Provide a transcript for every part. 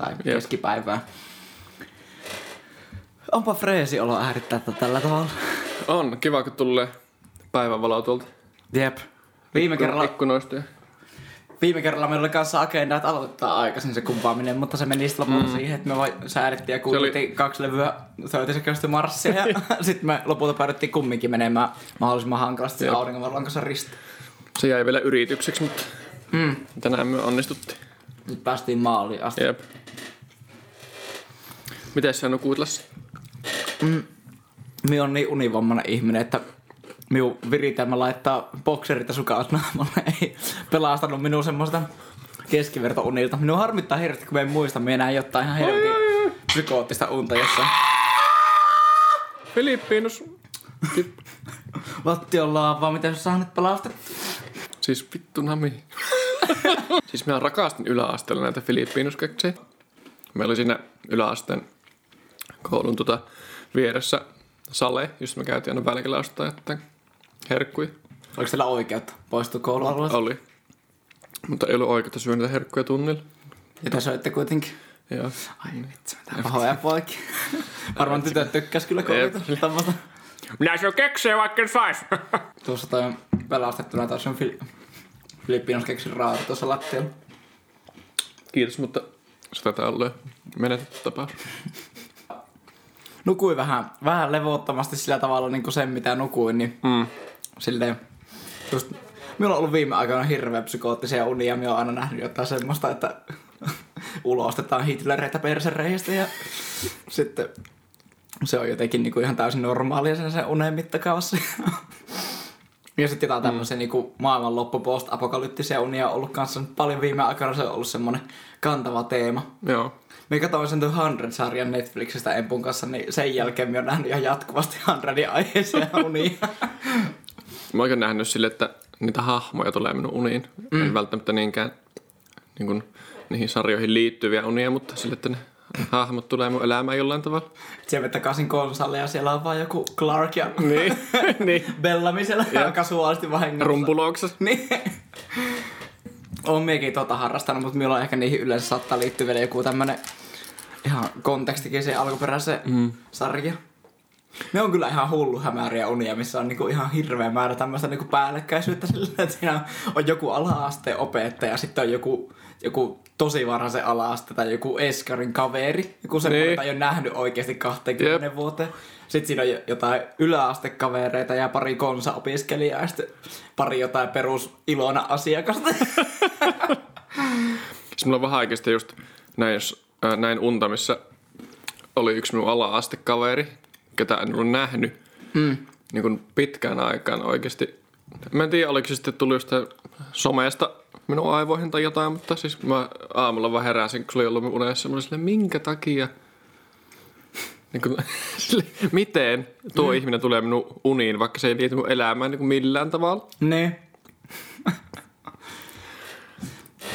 tai keskipäivää. Onpa freesi olo äärittää tätä tällä tavalla. On, kiva kun tulee päivänvalo tuolta Jep. Viime kerralla, ikkunoista. ja- viime kerralla meillä oli kanssa agenda, että aloittaa aikaisin se kumpaaminen, mutta se meni sitten lopulta mm. siihen, että me vai säädettiin ja kuultiin oli... kaksi levyä 30 sekuntia marssia ja sitten me lopulta päädyttiin kumminkin menemään mahdollisimman hankalasti Jep. auringonvalon kanssa ristiin. Se jäi vielä yritykseksi, mutta Mm. tänään me onnistuttiin. Nyt päästiin maaliin asti. Jep. Miten sä nukuit Lassi? Mi on niin univammainen ihminen, että minun viritelmä laittaa bokserit ja sukat naamalle ei pelastanut minun semmoista keskivertounilta. Minun harmittaa hirveästi, kun me en muista, minä enää jotain ihan helvetin psykoottista unta jossain. Filippiinus. Lattion laavaa, miten sä saanut pelastettua? Siis vittu nami. siis minä rakastin yläasteella näitä Filippiinuskeksejä. Meillä oli siinä yläasteen koulun tota vieressä sale, just me käytiin aina välillä ostaa jotain herkkuja. Oliko teillä oikeutta poistua koulualueelta? Oli. Mutta ei ollut oikeutta syödä niitä herkkuja tunnilla. Ja te soitte kuitenkin. Joo. Ai vitsi, mitä pahoja poikia. Varmaan tytöt tykkäs kyllä. Tämmöstä. Minä syön keksejä vaikka en sais. Tuossa toi on pelastettuna taas on Fili- Filippiinos keksin raata tuossa lattialla. Kiitos, mutta se taitaa olla menetetty tapaus. Nukuin vähän, vähän levottomasti sillä tavalla niin kuin sen, mitä nukuin, niin Mm. silleen just Minulla on ollut viime aikoina hirveän psykoottisia unia. Minä olen aina nähnyt jotain semmoista, että ulostetaan Hitlereitä persereistä ja sitten se on jotenkin niinku ihan täysin normaalia sen, sen unen mittakaavassa. Ja sitten jotain tämmöisiä mm. niinku maailmanloppu post-apokalyptisia unia on ollut kanssa paljon viime aikoina. Se on ollut semmoinen kantava teema. Joo. Me katsoin sen The 100-sarjan Netflixistä Empun kanssa, niin sen jälkeen me on nähnyt ihan jatkuvasti 100 aiheisia unia. Mä oon nähnyt sille, että niitä hahmoja tulee minun uniin. Mm. En välttämättä niinkään niin kuin, niihin sarjoihin liittyviä unia, mutta sille, että ne hahmot tulee mun elämään jollain tavalla. Siellä takaisin konsalle ja siellä on vaan joku Clark ja Niin, niin. Bellamy siellä ihan kasuaalisti vahingossa. Rumpuloksessa. Niin. Oon miekin tota harrastanut, mutta minulla on ehkä niihin yleensä saattaa liittyä vielä joku tämmönen ihan kontekstikin se alkuperäiseen mm. sarja. Ne on kyllä ihan hullu hämäriä unia, missä on niinku ihan hirveä määrä tämmöistä niinku päällekkäisyyttä sillä, että siinä on joku ala-asteen opettaja, sitten on joku, joku tosi varhaisen ala-aste tai joku Eskarin kaveri, joku semmoinen, Niin. jota ei ole nähnyt oikeasti 20 Jep. vuoteen. Sitten siinä on jo- jotain yläastekavereita ja pari konsa-opiskelijaa ja sitten pari jotain perus Ilona asiakasta. Siis mulla on vähän oikeasti just näin, jos, äh, näin unta, missä oli yksi minun ala-astekaveri, ketä en ollut nähnyt mm. niin kuin pitkään aikaan oikeasti. Mä en tiedä, oliko se sitten tullut jostain somesta minun aivoihin tai jotain, mutta siis mä aamulla vaan heräsin, kun se oli ollut unessa. Mä olin silleen, minkä takia? Niin kuin, sille, miten tuo mm. ihminen tulee minun uniin, vaikka se ei liity minun elämään niin kuin millään tavalla? niin.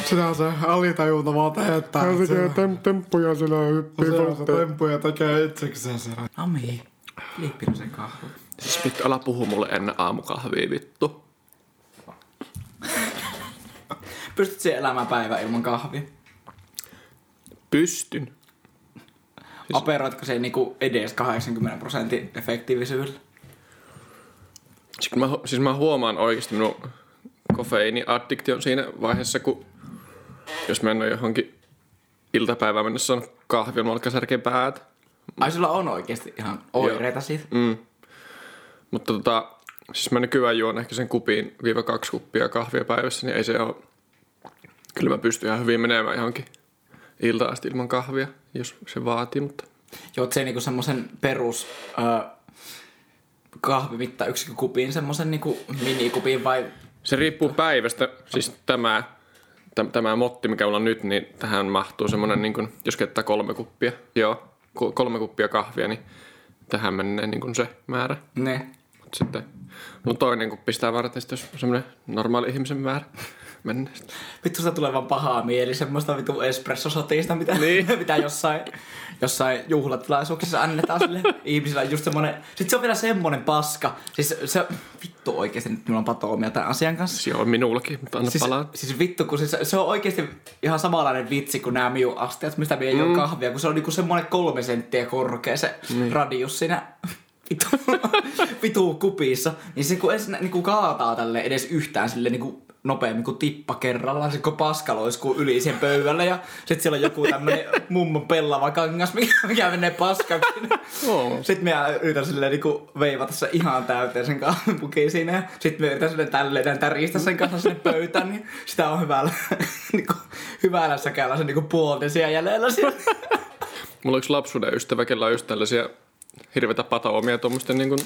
Sitä se alitajunta vaan teettää. Hän Se tekee tem- temppuja sillä hyppii se on se temppuja tekee itsekseen se. Ami. Filippinosen kahvi. Siis vittu, älä puhu mulle ennen aamukahvia, vittu. Pystyt siihen elämään päivän ilman kahvia? Pystyn. Siis... Operoitko se niinku edes 80 prosentin efektiivisyydellä? Siis mä, siis mä huomaan oikeasti minun kofeiiniaddiktion siinä vaiheessa, kun jos mä en ole johonkin iltapäivään mennessä saanut kahvia, mä alkaa särkeä päätä. Ai sulla on oikeasti ihan oireita siitä? Mm. Mutta tota, siis mä nykyään juon ehkä sen kupiin viiva kaksi kuppia kahvia päivässä, niin ei se ole... Kyllä mä pystyn ihan hyvin menemään johonkin ilta asti ilman kahvia, jos se vaatii, mutta... Juot se niinku semmosen perus ö, kahvimitta yksikkökupiin, semmosen niinku minikupiin vai... Se riippuu päivästä. Siis tämä, täm- tämä motti, mikä mulla on nyt, niin tähän mahtuu semmoinen, niin kuin, jos käyttää kolme kuppia, joo, ko- kolme kuppia kahvia, niin tähän menee niin kuin se määrä. Ne. Mutta sitten on toinen kuppi sitä varten, jos on semmoinen normaali ihmisen määrä. Menneestä. Vittu sitä tulee vaan pahaa mieli, semmoista vittu espressosotista, mitä, Niin. mitä jossain, jossain juhlatilaisuuksissa annetaan sille ihmisillä. Just semmonen, sit se on vielä semmonen paska. Siis se, vittu oikeesti nyt minulla on patoomia tämän asian kanssa. Se on minullakin, mutta anna Siis, palaa. siis vittu, kun siis, se on oikeasti ihan samanlainen vitsi kuin nämä miu astiat, mistä me ei mm. kahvia, kun se on niinku semmoinen kolme senttiä korkea se mm. radius siinä vitu, vitu kupissa. Niin se kun ensin niinku kaataa tälle edes yhtään sille niinku nopeammin kuin tippa kerrallaan, se kun paska loiskuu yli sen pöydälle ja sit siellä on joku tämmönen mummon pellava kangas, mikä, mikä menee paskaksi. Oo. Sitten minä yritän silleen niinku veivata se ihan täyteen sen kahvipukin siinä ja sitten me yritän silleen tälleen täristä sen kanssa sinne pöytään, niin sitä on hyvällä, niinku, hyvällä säkällä se niinku puolten siellä jäljellä siellä. Mulla on yksi lapsuuden ystävä, kellä on just tällaisia hirveitä pataomia tuommoisten niin kuin,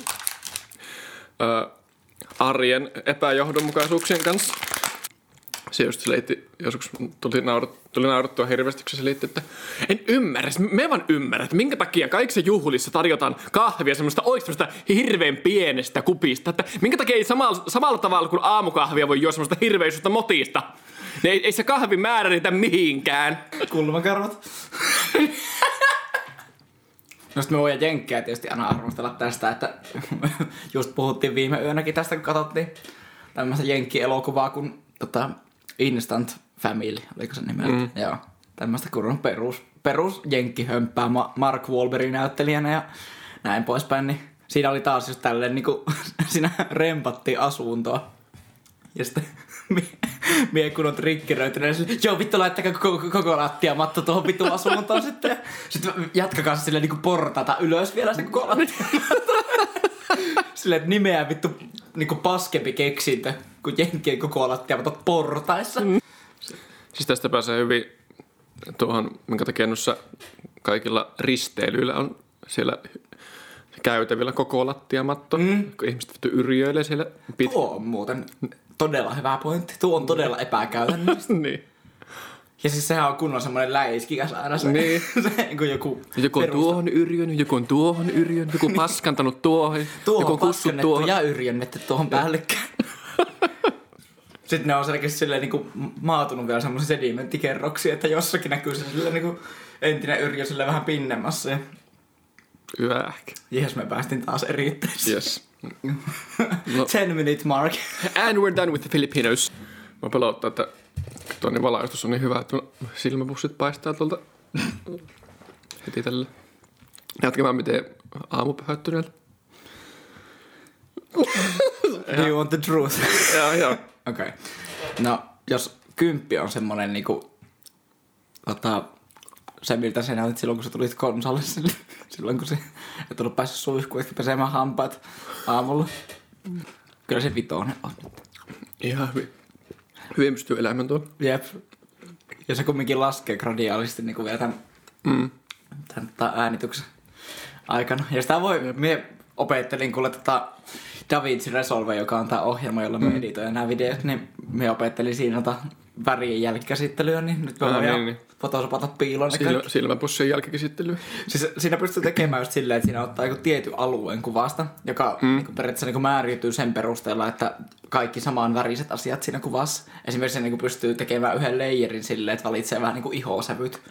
arjen epäjohdonmukaisuuksien kanssa. Se just selitti, joskus tuli, naurat, tuli naurattua hirveästi, kun se selitti, että en ymmärrä, me vaan ymmärrä, että minkä takia kaikissa juhlissa tarjotaan kahvia semmoista semmoista hirveän pienestä kupista, että minkä takia ei samalla, samalla tavalla kuin aamukahvia voi juoda semmoista hirveän isosta motista. Ei, ei se kahvi määrä riitä mihinkään. Kulmakarvat. No sit me voidaan jenkkejä tietysti aina arvostella tästä, että just puhuttiin viime yönäkin tästä, kun katsottiin tämmöistä jenkkielokuvaa kuin tota, Instant Family, oliko se nimeltä? Mm. Joo. Tämmöistä kun on perus, perus jenkkihömppää Ma- Mark Wahlbergin näyttelijänä ja näin poispäin, niin siinä oli taas just tälleen niinku, siinä rempattiin asuntoa. Ja sitten mie, kun on triggeröitynyt, niin joo vittu laittakaa koko, koko lattia matto tuohon vittu asuntoon sitten. Sitten jatkakaa se silleen niinku portaita ylös vielä se koko lattia. silleen, että nimeä vittu niinku paskempi keksintö, kuin jenkkien koko lattia matto portaissa. Mm. Siis tästä pääsee hyvin tuohon, minkä takia noissa kaikilla risteilyillä on siellä käytävillä koko lattiamatto, mm. kun ihmiset vittu yrjöilee siellä pit... Tuo on muuten todella hyvä pointti. Tuo on todella epäkäytännöllistä. niin. Ja siis sehän on kunnon semmoinen läiskikäs aina se, Niin. se kun joku Joku on perusta- tuohon yrjönyt, joku on tuohon yrjönyt, joku paskantanut tuohon, Tuohon joku on kussut tuohon. ja yrjönnetty tuohon päällekkäin. Sitten ne on selkeästi silleen niinku maatunut vielä semmoisia sedimenttikerroksia, että jossakin näkyy se silleen niinku entinen yrjö sille vähän pinnemassa. Yähkä. jes, me päästiin taas eriitteisiin. Yes. No. Ten minute mark. And we're done with the Filipinos. Mä pelottaa, että tuo niin valaistus on niin hyvä, että silmäpussit paistaa tuolta heti tällä. Jatkemaan miten aamu pöhöttyneellä. Do you want the truth? Joo, joo. Okei. Okay. No, jos kymppi on semmonen niinku, tota, se miltä sä näytit silloin, kun sä tulit konsolissille. Silloin, kun se et ollut päässyt suihkuun, pesemään hampaat aamulla. Kyllä se vitonen on. Ihan hyvin. Hyvin pystyy elämään tuo. Jep. Ja se kumminkin laskee gradiaalisesti niin kuin vielä tämän, Mm. tämän tota, äänityksen aikana. Ja sitä voi, mie opettelin kuule tota DaVinci Resolve, joka on tämä ohjelma, jolla me mm. editoin nämä videot, niin me opettelin siinä tota värien jälkikäsittelyä, niin nyt me Ah, voidaan niin, niin. Photosopata piiloon ne Silmä, kaikki. silmäpussien jälkikäsittelyä. Siis siinä pystyy tekemään just silleen, että siinä ottaa joku tietyn alueen kuvasta, joka mm. niin periaatteessa niin määräytyy sen perusteella, että kaikki samaan väriset asiat siinä kuvassa. Esimerkiksi se niin pystyy tekemään yhden layerin silleen, että valitsee vähän niin ihosävyt.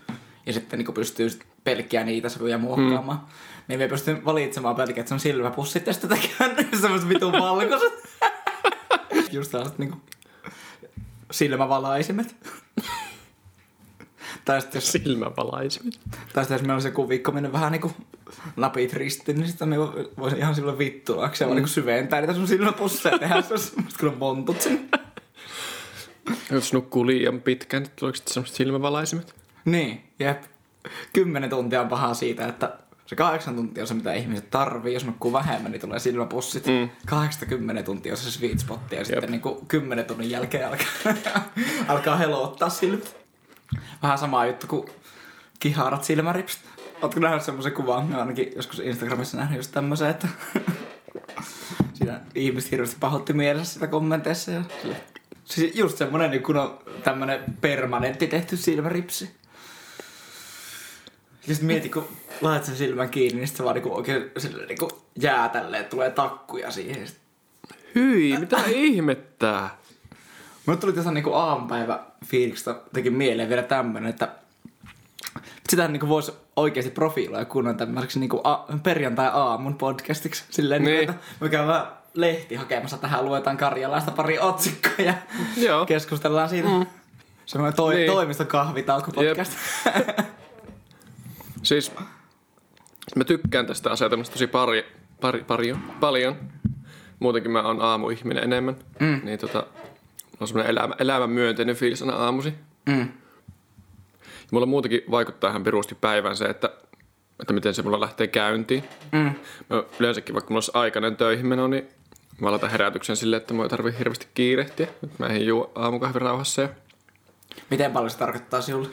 Ja sitten niin pystyy pelkkiä niitä sävyjä muokkaamaan. Mm. Niin me pystyy valitsemaan pelkkiä, että se on silmäpussit ja sitten tekemään semmoiset vitun valkoiset. Just tällaiset niin silmävalaisimet. Tai sitten jos Silmävalaisimet. tai sitten jos meillä on se joku viikko mennyt vähän niinku napit ristiin, niin sitten me vo- voisin ihan silloin vittuaksi ja mm. niinku syventää niitä sun silmäpusseja ja tehdä se olisi semmoista on montut sinne. Jos nukkuu liian pitkään, niin tuleeko sitten semmoiset silmävalaisimet? Niin, jep. Kymmenen tuntia on pahaa siitä, että se kahdeksan tuntia on se, mitä ihmiset tarvii. Jos nukkuu vähemmän, niin tulee silmäpussit. Mm. 80 tuntia on se sweet spot ja sitten niinku kymmenen tunnin jälkeen alkaa, alkaa helottaa silmät. Vähän sama juttu kuin kiharat silmäripsit. Ootko nähnyt semmoisen kuvan? Mä ainakin joskus Instagramissa nähnyt just tämmöisen, että siinä ihmiset hirveästi pahoitti mielessä sitä kommenteissa. Ja sille. Siis just semmonen, niin kun on tämmönen permanentti tehty silmäripsi. Ja sit mieti, kun laitat sen silmän kiinni, niin sit se vaan niinku oikein silleen niinku jää tälleen, tulee takkuja siihen. Hyi, mitä ihmettää? Mulle tuli tässä niinku aamupäivä fiiliksestä teki mieleen vielä tämmönen, että sitä niinku voisi oikeasti profiiloida kunnon tämmöiseksi niinku a- perjantai-aamun podcastiksi. Silleen, niin. Niin. että me käydään lehti hakemassa tähän, luetaan Karjalaista pari otsikkoa ja Joo. keskustellaan siitä. Mm. Semmoinen toi, niin. Niin. toimistokahvitauko podcast. Siis mä tykkään tästä asetelmasta tosi pari, pari, paljon, paljon. Muutenkin mä oon aamuihminen enemmän. Mm. Niin tota, on semmoinen elämä, elämän myönteinen fiilis aina aamusi. Mm. Ja mulla muutenkin vaikuttaa ihan pirusti päivän se, että, että miten se mulla lähtee käyntiin. Mm. Mä yleensäkin, vaikka mulla olisi aikainen töihin meno, niin mä aloitan herätyksen silleen, että mua ei tarvii hirveästi kiirehtiä. Nyt mä en juo aamukahvin rauhassa. Ja... Miten paljon se tarkoittaa sinulle?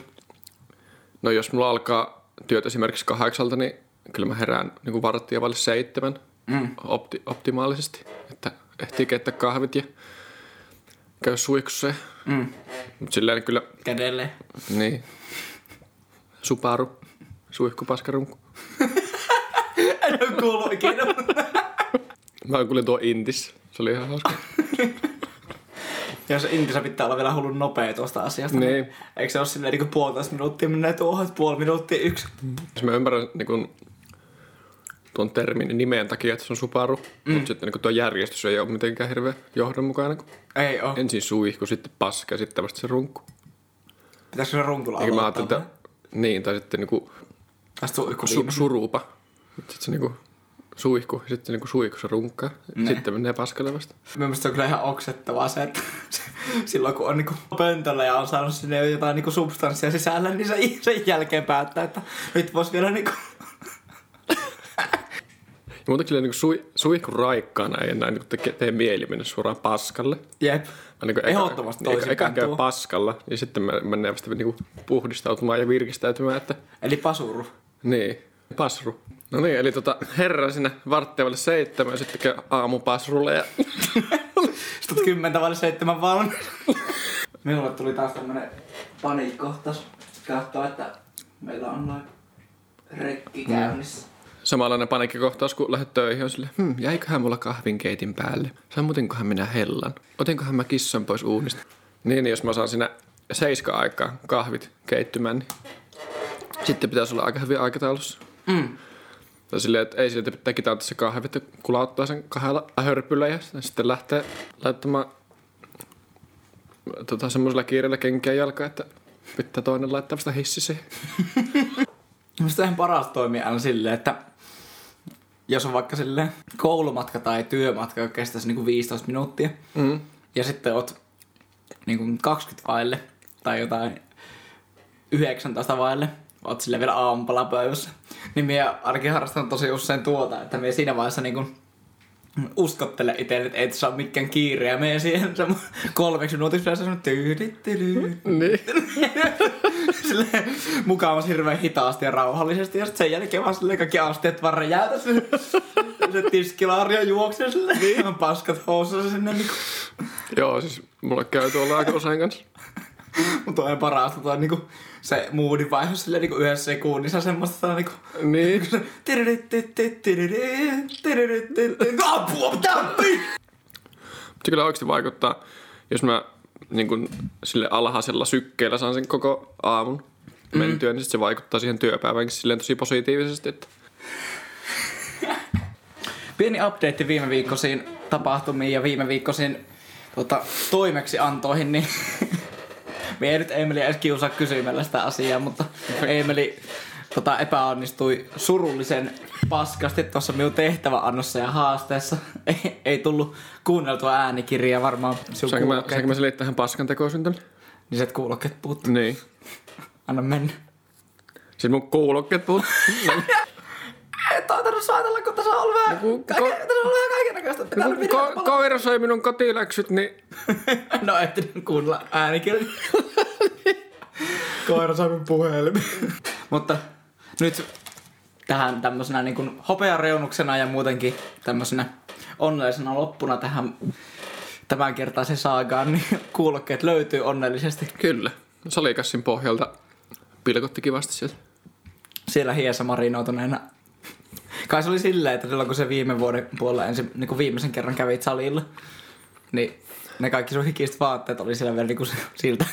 No jos mulla alkaa työt esimerkiksi kahdeksalta, niin kyllä mä herään niin kuin varttia vaille seitsemän mm. opti, optimaalisesti. Että ehtii keittää kahvit ja käy suihkussa. Mm. Mutta silleen kyllä, Kädelle. niin, Subaru, suihkupaskarunku. En ole kuullut ikinä. Mä kuulin tuo Intis. Se oli ihan hauska. Jos Intissä pitää olla vielä hullun nopea tuosta asiasta. Niin. Eikö se ole silleen niin puolitoista minuuttia menee tuohon, puoli minuuttia yksi? Siis mä ymmärrän niin kun, tuon termin nimen takia, että se on Subaru. Mm. Mutta sitten niin tuo järjestys ei ole mitenkään hirveän johdonmukainen. Ei oo. Ensin suihku, sitten paska ja sitten vasta se runkku. Pitäisikö se runkulla Eikä mä aloittaa? ajattelin, että, niin, tai sitten niinku Tästä suihku su, surupa. Sitten se niinku suihku, ja sitten niinku suihkussa runkkaa. Ne. Sitten menee paskalle vasta. Mielestäni se on kyllä ihan oksettavaa se, että silloin kun on niinku pöntöllä ja on saanut sinne jo jotain niinku substanssia sisällä, niin se sen jälkeen päättää, että nyt vois vielä niinku... Muutenkin niinku sui, suihku raikkaana ei enää niinku tee, tee mieli mennä suoraan paskalle. Jep. Mä niinku Ehdottomasti eka, eka, toisinpäin eka käy paskalla, ja sitten mä menee vasta niinku puhdistautumaan ja virkistäytymään, että Eli pasuru. niin, pasru. No niin, eli tota, herra sinne varttiavalle seitsemän ja sitten käy aamupasrulle ja Sitten kymmentä vaille seitsemän valmis. Minulle tuli taas tämmönen paniikkohtaus. Katsoa, että meillä on noin rekki käynnissä. Samanlainen paniikkikohtaus, kun lähdet töihin, on sille, hmm, jäiköhän mulla kahvinkeitin päälle? Sammutinkohan minä hellan? Otinkohan mä kissan pois uunista? Niin, niin jos mä saan siinä seiska aikaa kahvit keittymään, niin sitten pitäisi olla aika hyvin aikataulussa. Mm. Tai silleen, että ei silti pitää kitata se kahvit ja kulauttaa sen kahdella hörpyllä ja sitten lähtee laittamaan tota, semmoisella kiireellä kenkiä jalkaan, että pitää toinen laittaa vasta hissi siihen. Minusta ihan paras toimii aina silleen, että jos on vaikka silleen koulumatka tai työmatka, joka kestäisi niinku 15 minuuttia, Mm. ja sitten oot niinku 20 vaille tai jotain 19 vaille, oot sille vielä aamupalapöydässä, niin minä ainakin harrastan tosi usein tuota, että minä siinä vaiheessa niinku uskottele itselle, että et saa mikään kiire ja menen siihen kolmeksi minuutiksi semmoinen tyydi, tyydi, Niin. silleen mukavasti hirveän hitaasti ja rauhallisesti. Ja sitten sen jälkeen vaan silleen kaikki asteet vaan räjäytä se, se tiskilaario juoksee silleen. Niin. paskat housussa sinne niinku. Joo, siis mulla käy tuolla aika usein kanssa. Mutta on parasta toi niinku se moodin vaihdos silleen niinku yhdessä sekunnissa semmoista niinku. Niin. Se tiririt, tiririt. Apua, tappi! Se kyllä oikeasti vaikuttaa, jos mä niin kun, sille alhaisella sykkeellä saan sen koko aamun mentyä, niin sit se vaikuttaa siihen työpäivänkin silleen tosi positiivisesti. Että Pieni update viime viikkoisiin tapahtumiin ja viime viikkoisiin tota, toimeksiantoihin, niin me ei nyt Emeli edes kiusaa kysymällä sitä asiaa, mutta Emeli tota, epäonnistui surullisen paskasti tuossa minun tehtäväannossa ja haasteessa. Ei, ei tullut kuunneltua äänikirjaa varmaan sinun saanko mä, kuulokkeet. saanko mä selittää tähän paskan tänne? Niin se kuulokkeet puuttuu. Niin. Anna mennä. Siis mun kuulokkeet puhut. Et taitanut saatella, kun tässä on ollut vähän, ku- kaiken, ko- tässä on ollut vähän kaiken näköistä. Nyt videota Ko- palata. koira sai minun kotiläksyt, niin No et kuunnella äänikirjaa. Koira sai minun puhelimen. Mutta nyt tähän tämmöisenä niin kuin hopeareunuksena ja muutenkin tämmöisenä onnellisena loppuna tähän tämän kertaisen saagaan, niin kuulokkeet löytyy onnellisesti. kyllä. Salikassin pohjalta pilkotti kivasti sieltä. Siellä hiessä marinoituneena. Kai se oli silleen, että silloin kun se viime vuoden puolella ensin, niin kuin viimeisen kerran kävit salilla, niin ne kaikki sun hikiset vaatteet oli siellä vielä niinku siltä,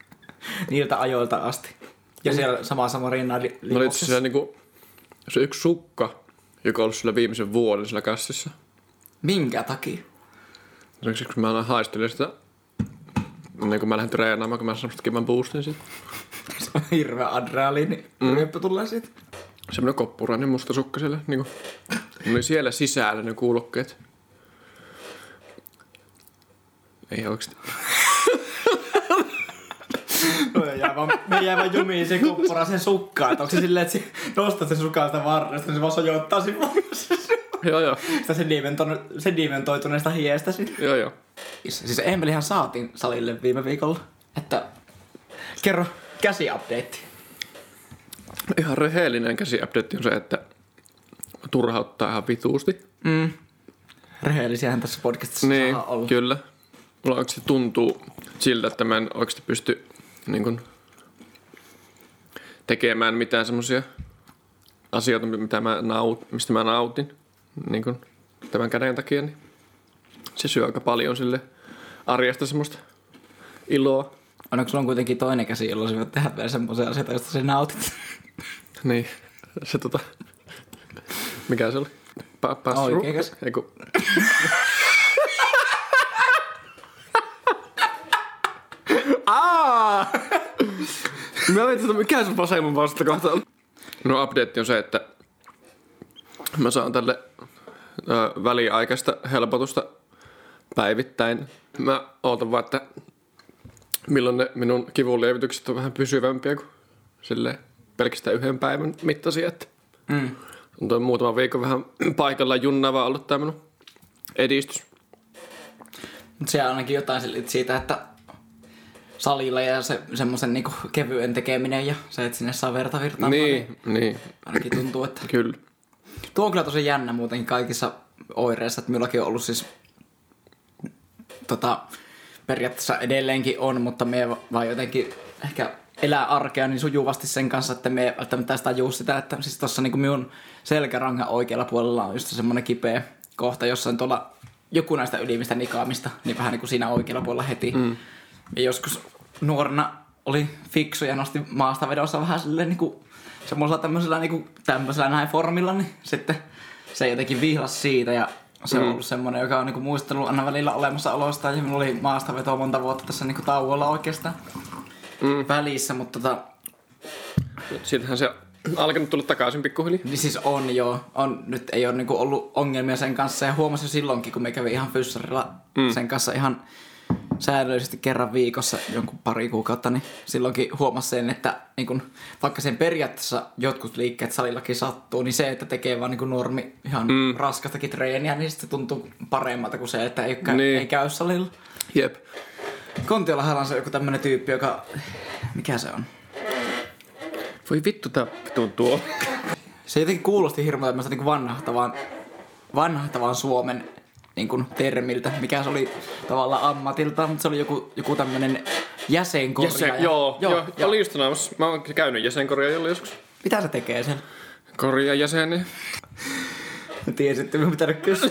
niiltä ajoilta asti. Ja siellä samassa Marina li- Mä olin siellä niinku, se yksi sukka, joka on ollut sillä viimeisen vuoden sillä kassissa. Minkä takia? Siksi, kun mä aina haistelin sitä, ennen kuin mä lähdin treenaamaan, kun mä sain kivan boostin siitä. Se on hirveä adrenaliini. Mm. Ryöppö tulee siitä. Semmoinen koppurainen musta sukka siellä. Niinku. Mulla oli siellä sisällä ne kuulokkeet. Ei oikeesti. Me jäi vaan, me jäi vaan jumiin sen kuppura sen sukkaan. Onko se silleen, että nostat sen sukan sitä varresta, niin se vaan sojoittaa voimassa. joo joo. Sitä sedimentoitu- sedimentoituneesta hiestä siinä. Joo joo. Siis Emelihän saatiin salille viime viikolla. Että kerro käsiupdate. Ihan rehellinen käsiupdate on se, että turhauttaa ihan vituusti. Mm. Rehellisiähän tässä podcastissa Niin, saa olla. kyllä. Mulla oikeasti tuntuu siltä, että mä en oikeasti pysty niin kun, tekemään mitään semmosia asioita, mitä mä naut, mistä mä nautin niin kun, tämän käden takia. Niin se syö aika paljon sille arjesta semmoista iloa. Onneksi sulla on kuitenkin toinen käsi, jolla sä voit tehdä vielä semmoisia asioita, joista sä nautit. Niin, se tota... Mikä se oli? Pa- pass Oikea käsi. Eiku... Mä mietin, että mikä se vasemman vastakohta on. No update on se, että mä saan tälle ö, väliaikaista helpotusta päivittäin. Mä ootan vaan, että milloin ne minun kivunlievitykset on vähän pysyvämpiä kuin sille pelkästään yhden päivän mittaisia. Että Mm. on toi muutama viikon vähän paikalla junnaava ollut tää minun edistys. Mutta siellä on ainakin jotain siitä, että salilla ja se, semmoisen niinku kevyen tekeminen ja se, että sinne saa verta virtaamaan. Niin, niin, Ainakin tuntuu, että kyllä. Tuo on kyllä tosi jännä muutenkin kaikissa oireissa, että minullakin on ollut siis tota, periaatteessa edelleenkin on, mutta me vaan jotenkin ehkä elää arkea niin sujuvasti sen kanssa, että me ei välttämättä sitä tajuu sitä, että siis tuossa niin minun selkärangan oikealla puolella on just semmoinen kipeä kohta, jossa on tuolla joku näistä ylimistä nikaamista, niin vähän niin kuin siinä oikealla puolella heti. Mm. Ja joskus nuorena oli fiksu ja nosti maasta vedossa vähän silleen niin kuin semmoisella tämmöisellä, niin kuin, tämmöisellä näin formilla, niin sitten se jotenkin vihlas siitä ja se on ollut semmoinen, joka on niinku muistellut aina välillä olemassaolosta ja minulla oli maasta vetoa monta vuotta tässä niinku tauolla oikeastaan mm. välissä, mutta tota, Siitähän se alkanut tulla takaisin pikkuhiljaa. niin siis on jo, on, nyt ei ole niinku ollut ongelmia sen kanssa ja huomasin jo silloinkin, kun me kävin ihan fyssarilla mm. sen kanssa ihan säännöllisesti kerran viikossa jonkun pari kuukautta, niin silloinkin huomasin sen, että niin kun, vaikka sen periaatteessa jotkut liikkeet salillakin sattuu, niin se, että tekee vaan niin normi ihan mm. raskastakin treeniä, niin sitten se tuntuu paremmalta kuin se, että ei, käy, Niin. ei käy salilla. Jep. Kontiolahan on se joku tämmönen tyyppi, joka... Mikä se on? Voi vittu tää tuntuu. Se jotenkin kuulosti hirveän tämmöistä niin vanhahtavaan, vanhahtavaan Suomen niin kuin termiltä, mikä se oli tavallaan ammatilta, mutta se oli joku, joku tämmönen jäsenkorjaaja. Jäsen, joo, joo, joo, joo. oli just sanomassa. Mä oon käynyt jäsenkorjaajalla joskus. Mitä se tekee sen? Korjaa jäseni. Mä tiesin, että minun pitää kysyä.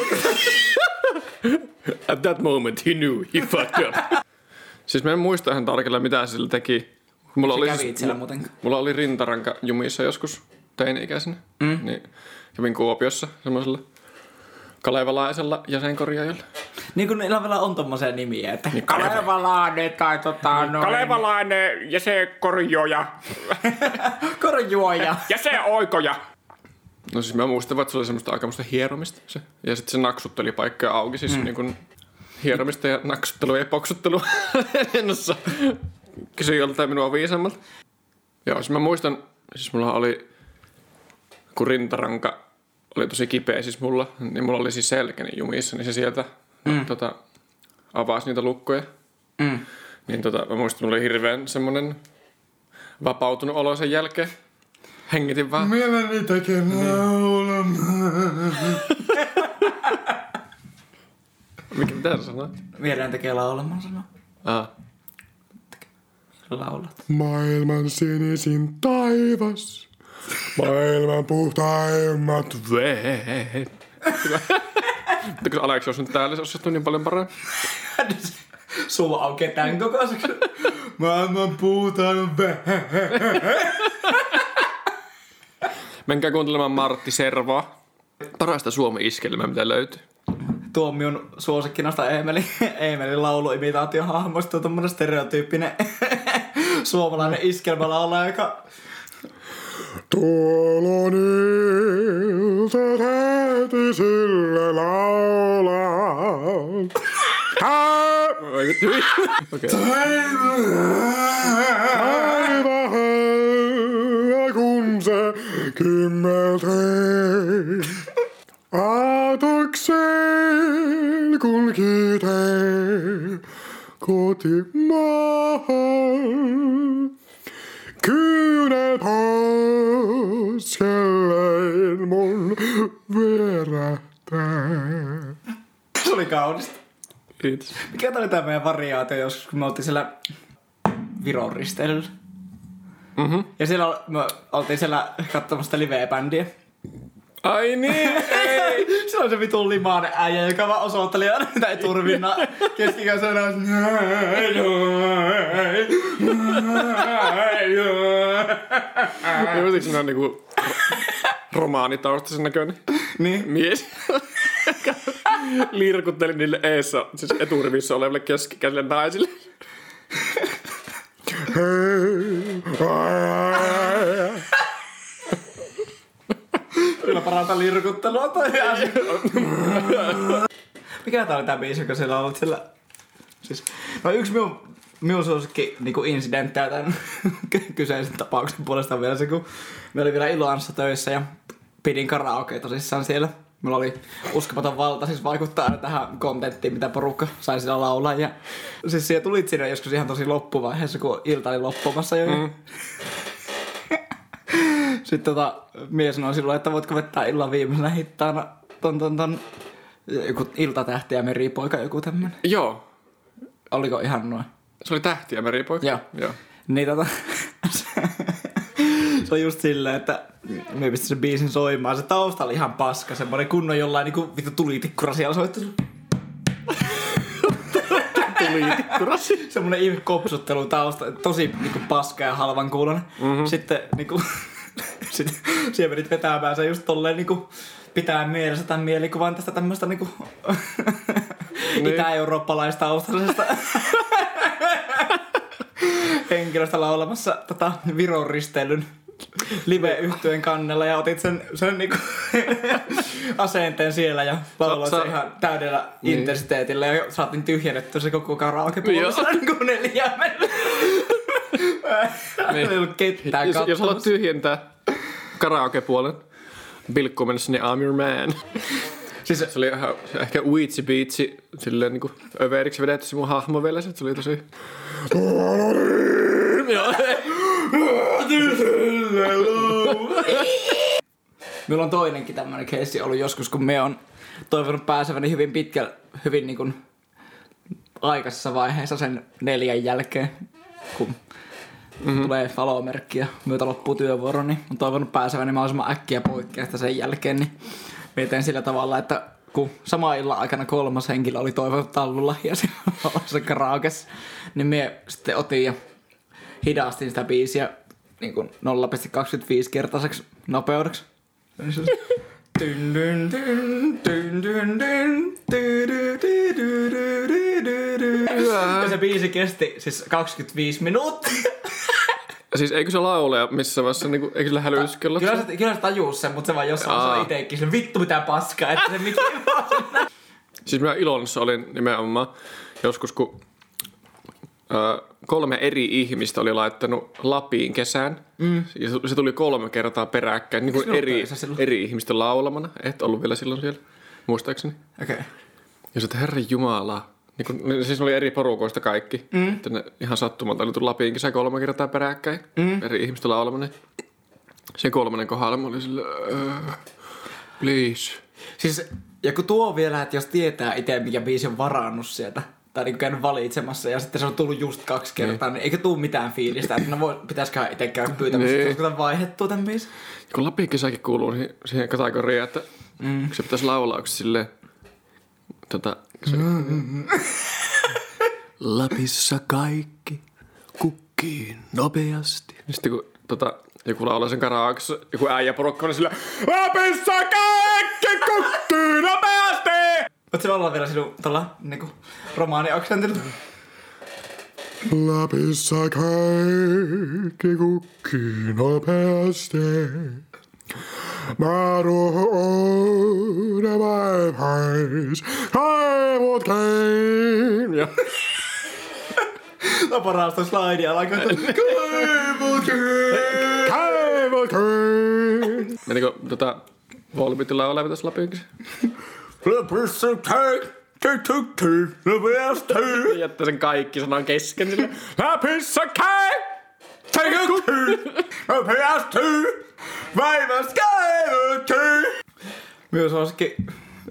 At that moment he knew he fucked up. siis mä en muista ihan tarkalleen mitä se sillä teki. Mulla Se oli, siis, muuten. mulla oli rintaranka jumissa joskus teini-ikäisenä. Mm. Niin kävin Kuopiossa semmoisella kalevalaisella jäsenkorjaajalla. Niin kuin niillä vielä on tommosia nimiä, että Niin Kalevalainen tai tota noin. Kalevalainen ja se korjoja Korjuoja. ja se oikoja. No siis mä muistan, että se oli semmoista aikamoista hieromista. Se. Ja sitten se naksutteli paikkoja auki, siis mm. niin kuin hieromista ja naksuttelua ja poksuttelua ennossa. Kysyi joltain minua viisammalta. Joo, siis mä muistan, siis mulla oli, kun rintaranka oli tosi kipeä siis mulla, niin mulla oli siis selkäni jumissa, niin se sieltä mm. tota, avasi niitä lukkoja. Mm. Niin tota, mä muistan, mulla oli hirveän semmonen vapautunut olo sen jälkeen. Hengitin vaan. Mieleni tekee laulamaan. Mikä mitä sä sanoit? Mieleen tekee laulamaan sanoo. Ah. Laulat. Maailman sinisin taivas. Maailman puhtaimmat Veet. Mutta kun Aleksi olisi nyt täällä, se olisi niin paljon parempi. Suu aukeaa tämän kokoiseksi. Maailman puhutaan vähän. Menkää kuuntelemaan Martti Servoa. Parasta Suomi-iskelmää, mitä löytyy. Tuo on minun suosikki noista Eemelin, Eemelin lauluimitaatiohahmoista. Tuo on tommonen stereotyyppinen suomalainen iskelmälaulaja, joka Tuolla on ilta täytisillä laulaa. Okay. Päivä höyä, kun se kymmeltei. Aatokseen, kun kiitei kotimaahan. Kyynel poskelleen mun verähtää. se oli kaunista. Kiitos. Mikä oli tää meidän variaatio joskus, kun me oltiin siellä Viron risteilyllä. Mhm. Ja siellä me oltiin siellä katsomassa sitä live-bändiä. Ai niin, ei. Se on se vitun limainen äijä, joka vaan osoitteli aina sitä eturvinna keskikänsä ja Niin sinä on niinku romaanitaustaisen näköinen Niin. mies. Lirkutteli niille eessä, siis eturivissä oleville keskikäisille naisille. Kyllä parantaa lirkuttelua toi asia. Mikä tää oli tää biisi, joka siellä on ollut siellä... Siis, no yksi minun, minun suosikki niinku incidenttejä tämän kyseisen tapauksen puolesta on vielä se, kun me oli vielä Iloanssa töissä ja pidin karaoke tosissaan siellä. Mulla oli uskomaton valta siis vaikuttaa aina tähän kontenttiin, mitä porukka sai siellä laulaa. Ja siis siellä tulit siinä joskus ihan tosi loppuvaiheessa, kun ilta oli loppumassa jo. Mm. Sitten tota, mies sanoi silloin, että voitko vetää illan viimeisenä hittaana ton, ton, ton, joku iltatähti ja meripoika, joku tämmönen. Joo, Oliko ihan noin? se oli tähti ja meripoika. Joo. Joo. Niin tota, se, on just silleen, että me pistin sen biisin soimaan. Se tausta oli ihan paska, semmonen kunnon jollain niinku vittu tulitikkura siellä soittelu. Tulitikkurasi. Semmonen ihme kopsuttelu tausta, tosi niinku paska ja halvan kuulonen. Mm-hmm. Sitten niinku, sitten siellä menit vetämään se just tolleen niinku, pitää mielessä tämän mielikuvan tästä tämmöstä niinku Niin. itä-eurooppalaistaustaisesta henkilöstä laulamassa tota Viron risteilyn live yhtyeen kannella ja otit sen, sen niinku asenteen siellä ja lauloit sen ihan täydellä Niin. intensiteetillä ja saatiin tyhjennettyä se koko karaoke Joo. puolella niinku neljään mennä. Ei ollut ketään Jos, jos haluat tyhjentää karaoke-puolen, Bilkku mennessä, niin I'm your man. Siis Se oli ihan ehkä Weetsi Beatsi, silleen niinku överiksi vedetty se mun hahmo vielä, se oli tosi... Minulla on toinenkin tämmönen keissi ollut joskus, kun me on toivonut pääseväni hyvin pitkällä, hyvin niin kuin aikaisessa vaiheessa sen neljän jälkeen, kun mm-hmm. tulee valomerkki ja myötä loppuu työvuoro, niin on toivonut pääseväni mahdollisimman äkkiä poikkeasta sen jälkeen, niin mietin sillä tavalla, että kun sama illan aikana kolmas henkilö oli toivonut tallulla ja se se karaokes, niin me sitten otin ja hidastin sitä biisiä niin kuin 0,25 kertaiseksi nopeudeksi. Ja se biisi kesti siis 25 minuuttia. Siis eikö se laulaja missä vaiheessa, niinku, eikö sillä hälyskellä? Kyllä se, kyllä se tajuu sen, mutta se vaan jossain osaa itekin. Sille vittu mitä paskaa, että se Siis minä Ilonissa olin nimenomaan joskus, kun ö, kolme eri ihmistä oli laittanut Lapiin kesään. Mm. Ja se- tuli kolme kertaa peräkkäin, niin kuin eri, eri ihmisten laulamana. Et ollut vielä silloin siellä, muistaakseni. Okei. Okay. Ja sitten herra jumala. Niin kun, siis oli eri porukoista kaikki. Mm. Että ne ihan sattumalta oli tullut Lapiin kesä kolme kertaa peräkkäin. Mm. Eri ihmisten laulamana. Se kolmannen kohdalla mä olin sillä, uh, please. Siis, ja kun tuo vielä, että jos tietää itse, mikä biisi on varannut sieltä, tai niin käynyt valitsemassa, ja sitten se on tullut just kaksi kertaa, niin, niin eikö tuu mitään fiilistä, että no voi, pitäisiköhän itse käydä pyytämässä, Niin. niin. koska vaihdettua tämän biisin. Kun Lapin kesäkin kuuluu siihen, siihen kategoriaan, että mm. se pitäisi laulaa yksi silleen tota, se, Lapissa kaikki kukkii nopeasti. Ja sitten kun tota, joku laulaa sen karaokeissa, joku äijä porukka oli sillä Lapissa kaikki kukkii nopeasti! Voit sä olla vielä sinun tuolla niinku romaaniaksentilla? Lapissa kaikki kukkii nopeasti. Mä ruohon vaipais, kaivut kein. Ja Tämä on parasta slaidia alkaa. Kaivut kaivut kein. Menikö tota Volbitilla oleva tässä Jättää sen kaikki sanan kesken sille. Vaivas Myös suosikki,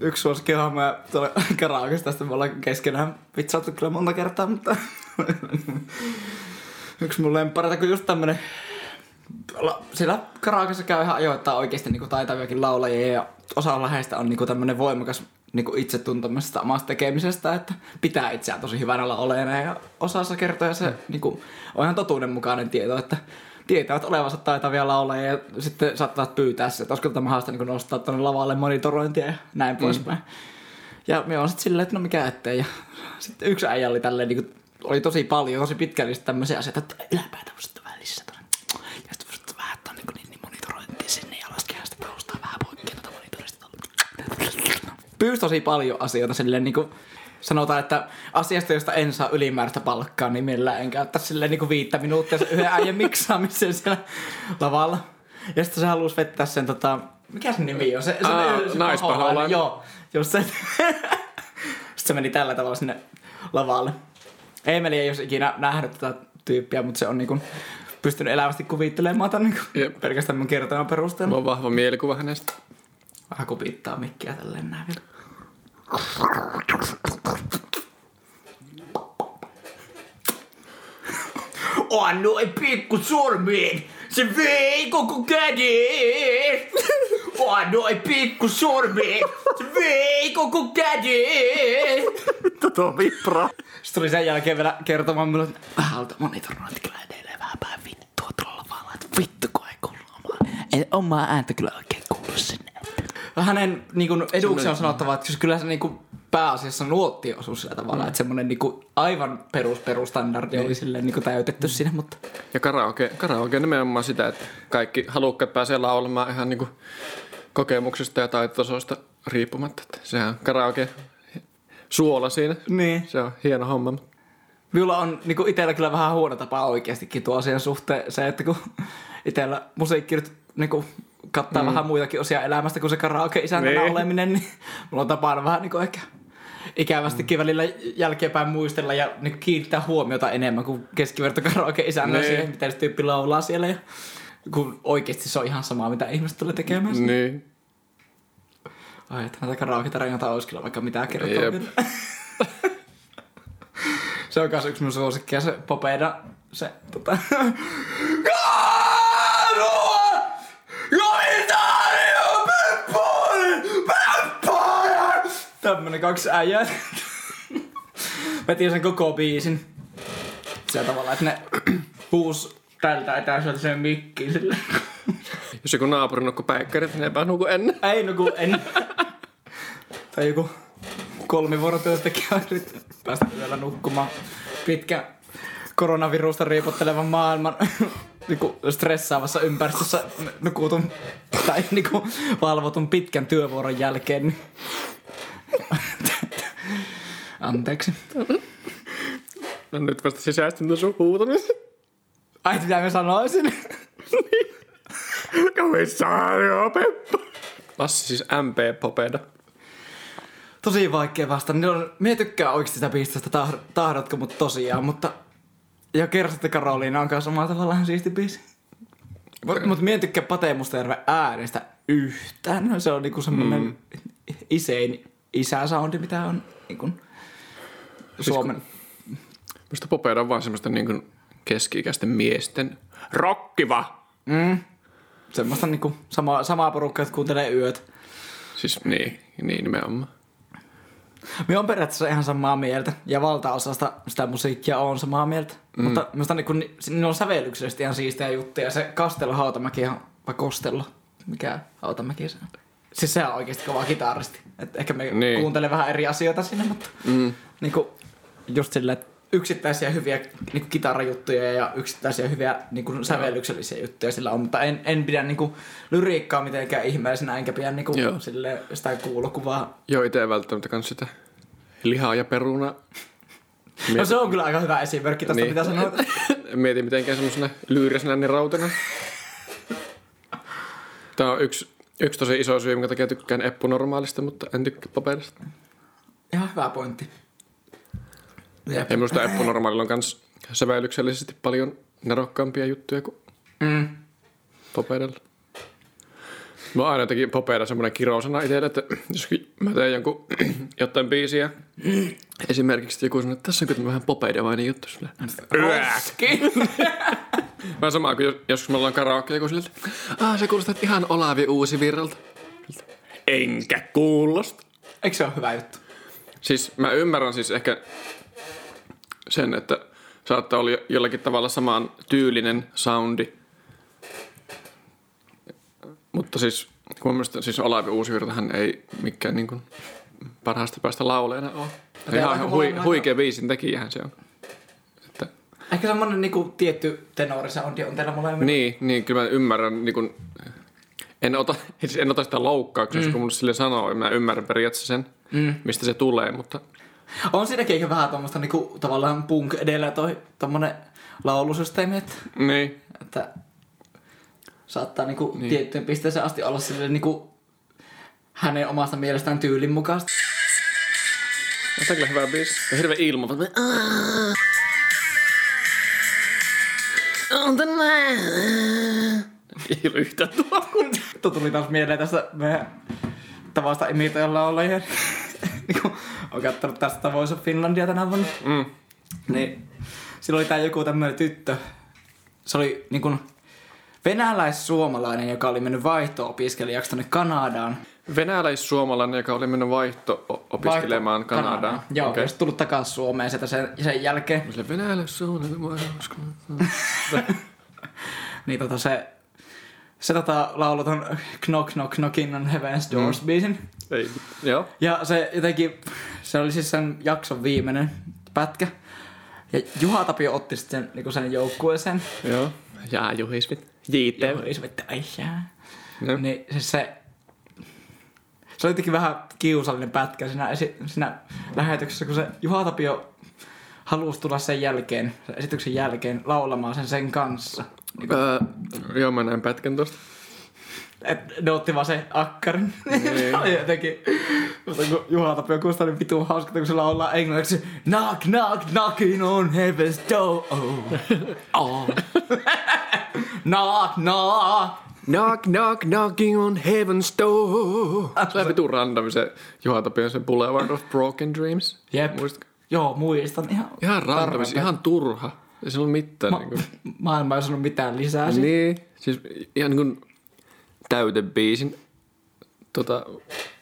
yksi suosikki hahmoja tuolla karaokeissa tästä me ollaan keskenään vitsauttu kyllä monta kertaa, mutta yksi mun lempareita, kun just tämmönen siellä karaokeissa käy ihan ajoittain oikeasti niinku taitaviakin laulajia ja osa läheistä on niinku tämmönen voimakas niinku itsetuntemisesta omasta tekemisestä, että pitää itseään tosi hyvänä laulajana ja osassa kertoja se niinku, on ihan totuudenmukainen tieto, että tietävät olevansa taitavia laulajia ja sitten saattavat pyytää se, että olisiko tätä mahdollista niin nostaa tuonne lavalle monitorointia ja näin mm. poispäin. Ja me on sitten silleen, että no mikä ettei. Ja sitten yksi äijä oli tälleen, niin kuin, oli tosi paljon, tosi pitkällistä tämmöisiä asioita, että yläpäätä välissä tuonne. Ja sitten voisi vähän tuonne niin, niin, niin monitorointia sinne ja laskea sitä taustaa vähän poikki tuota monitorista. Pyysi tosi paljon asioita silleen niin kuin, sanotaan, että asiasta, josta en saa ylimääräistä palkkaa, niin millään en käyttä silleen niin viittä minuuttia sen yhden äijän miksaamiseen siellä lavalla. Ja sitten se halusi vettää sen tota, mikä sen nimi on? Se, se, Aa, se, se naispaholainen. Joo, just se. sitten se meni tällä tavalla sinne lavalle. Emeli ei olisi ikinä nähnyt tätä tyyppiä, mutta se on niinku pystynyt elävästi kuvittelemaan tämän niinku pelkästään mun kertoman perusteella. Mulla on vahva mielikuva hänestä. Vähän kupittaa mikkiä tälleen näin vielä. Annoi pikku sormeen, se vei koko käden. Annoi pikku sormeen, se vei koko käden. Tota on vibra. Sitten tuli sen jälkeen vielä kertomaan minulle, että vähältä monitorointi kyllä edelleen vähän päin vittua tuolla lavalla. Että vittu kun ei kuulu omaa, ei omaa ääntä kyllä oikein. Hänen niin kuin, eduksi on sanottava, että kyllä se niin kuin, pääasiassa nuotti osui sillä tavalla, että semmoinen niin kuin, aivan perus perustandardi oli silleen niin kuin, täytetty siinä, mutta Ja karaoke, karaoke nimenomaan sitä, että kaikki halukkaat pääsee laulamaan ihan niinku kokemuksista ja taitotasoista riippumatta. Että sehän on karaoke suola siinä. niin. Se on hieno homma. Minulla on niin itsellä kyllä vähän huono tapa oikeastikin tuo asian suhteen se, että kun itsellä musiikki nyt niin kuin, kattaa mm. vähän muitakin osia elämästä kuin se karaoke-isännänä Niin. oleminen, niin mulla on tapana vähän niin kuin ehkä ikävästikin välillä jälkeenpäin muistella ja niin kiinnittää huomiota enemmän kuin keskiverto karaoke-isännä Niin. siihen, mitä se tyyppi laulaa siellä. Ja, kun oikeasti se on ihan sama, mitä ihmiset tulee tekemään. Mm. Niin. Ai, että näitä karaoke-tarinoita olisi kyllä vaikka mitään kertoa. Se on myös yksi mun suosikkia, se Popeda, se tota... Tämmönen kaksi äijää. Veti sen koko biisin. Sillä tavalla, että ne huus tältä etäisöltä sen mikkiin sille. Jos joku naapuri nukkuu päikkärit, niin eipä nuku ennen. Ei no kun en. tai joku kolmivuorotyöntekijä on yrittänyt päästä yöllä nukkumaan pitkä koronavirusta riipottelevan maailman niinku stressaavassa ympäristössä nukutun tai niinku valvotun pitkän työvuoron jälkeen. Niin... Anteeksi. No nyt vasta sisäistynyt sun huutamisen. Ai, mitä mä sanoisin? Komissario Peppo. Lassi siis MP Popeda. Tosi vaikea vastata. Niin on, mie tykkään oikeasti sitä tah- tahdotko mut tosiaan, mutta... Ja Kersti Karoliina on kanssa omalla tavallaan siisti biisi. Mutta mut mie tykkää Pate Mustajärven äänestä yhtään. Se on niinku semmonen mm. isein isäsoundi, mitä on niinku Suomen... Musta Popeda on vaan semmoista niin kuin keski-ikäisten miesten. Rokkiva. Semmoista niinku sama, samaa porukkaa, että kuuntelee yöt. Siis niin, niin nimenomaan. Me on periaatteessa ihan samaa mieltä, ja valtaosasta sitä musiikkia on samaa mieltä. Mm. Mutta minusta niin kun, ni- ne on sävellyksellisesti ihan siistejä juttuja. Ja se Kastelo Hautamäki on, vai Kostello, mikä Hautamäki se on. Siis se on oikeasti kova kitaristi. Et ehkä me Niin. kuuntelee vähän eri asioita sinne, mutta mm. niin kuin, just silleen, että yksittäisiä hyviä niin kuin kitarajuttuja ja yksittäisiä hyviä niin kuin sävellyksellisiä juttuja sillä on, mutta en, en pidä niin kuin, lyriikkaa mitenkään ihmeellisenä, enkä pidä niin Joo. kuin, silleen, sitä kuulokuvaa Joo, itse välttämättä kans sitä lihaa ja peruna. No se on kyllä aika hyvä esimerkki tästä, Niin. mitä sanoit. Mietin mitenkään semmosena lyyrisenä rautana. Tää on yksi, yksi tosi iso syy, minkä takia tykkään Eppu normaalista, mutta en tykkää paperista. Ihan hyvä pointti. Jep. Ja minusta Eppu normaalilla on kans sävellyksellisesti paljon nerokkaampia juttuja kuin Mm. Popeidalla. Mä aina jotenkin Popeida semmoinen kirousana itselle, että jos mä teen jonkun jotain biisiä, esimerkiksi joku sanoo, että tässä on kyllä vähän Popeidevainen juttu sulle. Roski. Mä sama kuin jos- joskus me ollaan karaoke joku silleen, että ah, se kuulostaa ihan Olavi uusi virralta. Enkä kuulosta. Eikö se ole hyvä juttu? Siis mä ymmärrän siis ehkä sen, että saattaa olla jo- jollakin tavalla samaan tyylinen soundi. Mutta siis mun mielestä siis Olavi Uusivirtahan ei mikään niin kuin parhaasta päästä lauleena ole. Ihan hui, huikea biisin tekijähän se on. Ehkä semmonen niinku tietty tenorisoundi on teillä molemmilla. niin, niin, kyllä mä ymmärrän niin kuin, en ota, siis en ota sitä loukkauksessa, mm. kun mulle sille sanoo. Mä ymmärrän periaatteessa sen, mm. mistä se tulee, mutta On siinäkin ehkä vähän tuommoista niinku, tavallaan punk edellä toi tommonen laulusysteemi, että, niin. että saattaa niinku niin. tiettyyn pisteeseen asti olla silleen niinku hänen omasta mielestään tyylin mukaista. Tämä on kyllä hyvä biisi. Hirveä ilma. Vaan- Ei ole yhtään tuolla. Tuo tuli taas mieleen tästä meidän tavasta imitoilla olla ja niinku, on kattonut tästä Voice of Finlandia tänä vuonna. Mm. Niin sillä oli tää joku tämmönen tyttö. Se oli niinku venäläis-suomalainen, joka oli mennyt vaihto-opiskelijaksi tonne Kanadaan. Venäläis-suomalainen, joka oli mennyt vaihto-opiskelemaan Vaihto- Kanadaan. Joo, okay. Ja sitten tullut takaisin Suomeen sieltä sen, sen jälkeen. Sille venäläis-suomalainen, mä en usko. Niin tota se, se tota lauloi ton Knock Knock Knockin on Heaven's Doors mm. biisin. Ei. Joo. Ja se jotenkin, se oli siis sen jakson viimeinen pätkä. Ja Juha Tapio otti sitten sen, niinku sen joukkueeseen. Joo. Ja Juhisvit. Ja JT. oli se, että ai. Joo. Niin siis se, se oli jotenkin vähän kiusallinen pätkä siinä, esi- siinä lähetyksessä, kun se Juha Tapio halusi tulla sen jälkeen, sen esityksen jälkeen, laulamaan sen sen kanssa. Niin Öö, joo, mä näin pätkän tosta. Et ne otti vaan se akkarin. Niin. jotenkin, mutta kun Juha Tapio kuulostaa niin vitun hauskalta, kun se laulaa englanniksi Knock, knock, knocking on heaven's door. Oh. knock, knock. Knock, knock, knocking on heaven's door. Se on vitun random se Juha Tapion se Boulevard of Broken Dreams. Jep. Muistatko? Joo, muistan ihan. Ihan random, siis ihan turha. Ei sillä ole mitään. Ma- niin kuin. maailma ei sanonut mitään lisää siitä. Niin, siis ihan niin kuin täytebiisin tota,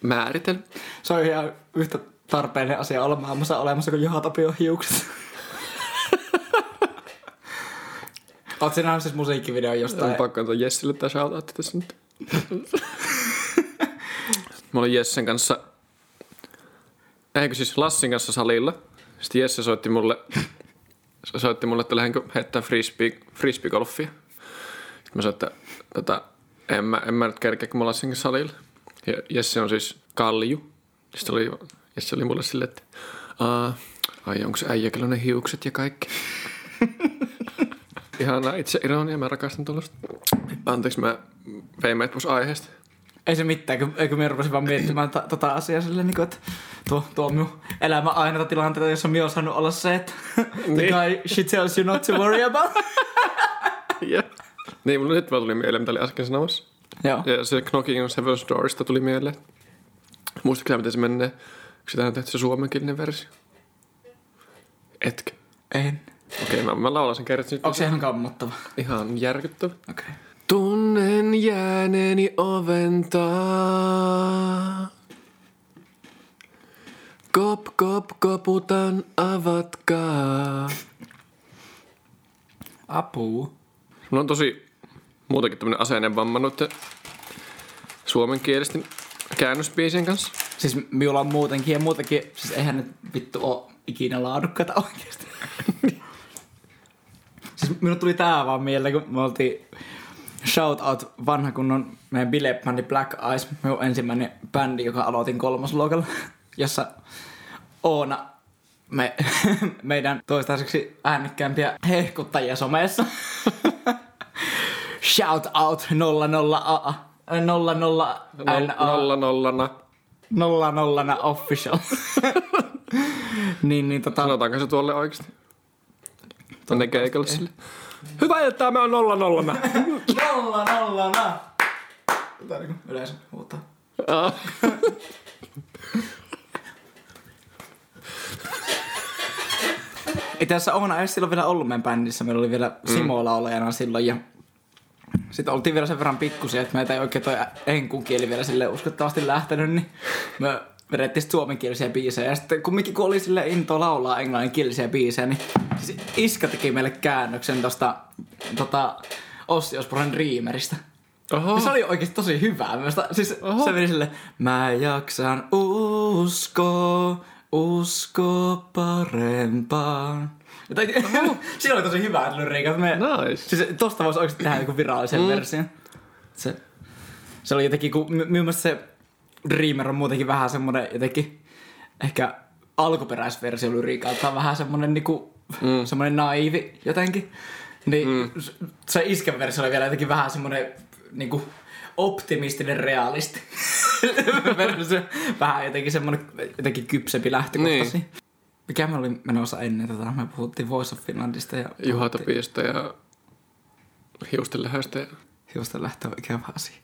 määritelmä. Se on ihan yhtä tarpeellinen asia olla maailmassa olemassa kuin Juha Tapion hiukset. Oot sinä nähnyt siis musiikkivideo On jostain? pakko antaa Jessille tää shoutoutti tässä nyt. Mä olin Jessen kanssa, eikö siis Lassin kanssa salilla. Sitten Jesse soitti mulle, soitti mulle, että lähdenkö heittää frisbee, frisbeegolfia. Sitten mä sanoin, että tota, en, mä, en mä nyt kerkeä, kun mä Lassin kanssa salilla. Ja Jesse on siis Kalliju. Sitten oli, Jesse oli mulle silleen, että Aa, ai onko se äijäkelöinen hiukset ja kaikki. Ihanaa itse ironia, mä rakastan tuollaista. Anteeksi, mä vein meitä pois aiheesta. Ei se mitään, kun, eikö minä rupesin vaan miettimään ta- tota asiaa silleen, niin kuin, että tuo, tuo on minun elämä ainoita tilanteita, jossa minä olen saanut olla se, että the Niin. guy she tells you not to worry about. Yeah. Niin, mulla nyt vaan tuli mieleen, mitä oli äsken sanomassa. Joo. Ja se Knocking on Seven Storysta tuli mieleen. Muistatko miten se menee? Onko sitä on tehty se suomenkielinen versio? Etkö? En. Okei, mä, mä laulan sen kerran. Nyt Onko se ihan kammottava? ihan järkyttävä. Okei. Okay. Tunnen jääneeni oven taa. Kop, kop, koputan, avatkaa. Apuu. Mulla on tosi muutenkin tämmönen asennevamma noiden suomenkielisten käännösbiisien kanssa. Siis minulla on muutenkin ja muutenkin, siis eihän nyt vittu oo ikinä laadukkaita oikeesti. siis minulle tuli tää vaan mieleen, kun me oltiin shout out vanha kunnon meidän bilebändi Black Eyes, minun ensimmäinen bändi, joka aloitin kolmosluokalla, jossa Oona me, meidän toistaiseksi äänekkäämpiä hehkuttajia somessa. Shout out 00 A 00 NA Nolla nollana. nolla nollana official. niin, niin tota... Sanotaanko se tuolle oikeesti? Tonne keikalle sille. Hyvä, että me on nolla nollana. Nolla nollana! Tää niinku yleensä huutaa. Ah. Itse asiassa Oona ei silloin vielä ollut meidän bändissä. Meillä oli vielä Simo laulajana silloin ja sitten oltiin vielä sen verran pikkusia, että meitä ei oikein toi enkun kieli vielä sille uskottavasti lähtenyt, niin me vedettiin suomenkielisiä biisejä. Ja sitten kumminkin kun oli sille into laulaa englanninkielisiä biisejä, niin siis Iska teki meille käännöksen tosta tota, Ossi Osbournen Dreamerista. Oho. Ja se oli oikeesti tosi hyvää. Mielestä, siis Oho. se meni sille, mä jaksan usko, usko parempaan. Siinä oli tosi hyvää lyriikat. Me, Nice. Siis tosta voisi oikeesti tehdä joku virallisen mm. version. Se, se oli jotenkin, kun my- mielestä se Dreamer on muutenkin vähän semmonen jotenkin, ehkä alkuperäisversio lyriikalta on vähän semmonen niinku, mm. semmonen naivi jotenkin. Niin mm. se iskän versio oli vielä jotenkin vähän semmonen niinku optimistinen realisti. versio. vähän jotenkin semmonen jotenkin kypsempi lähtökohtaisesti. Niin. Mikä me oli menossa ennen tätä? Me puhuttiin Voice of Finlandista ja Juha ja hiusten lähöstä. ja- Hiusten lähtö on ikävä asia.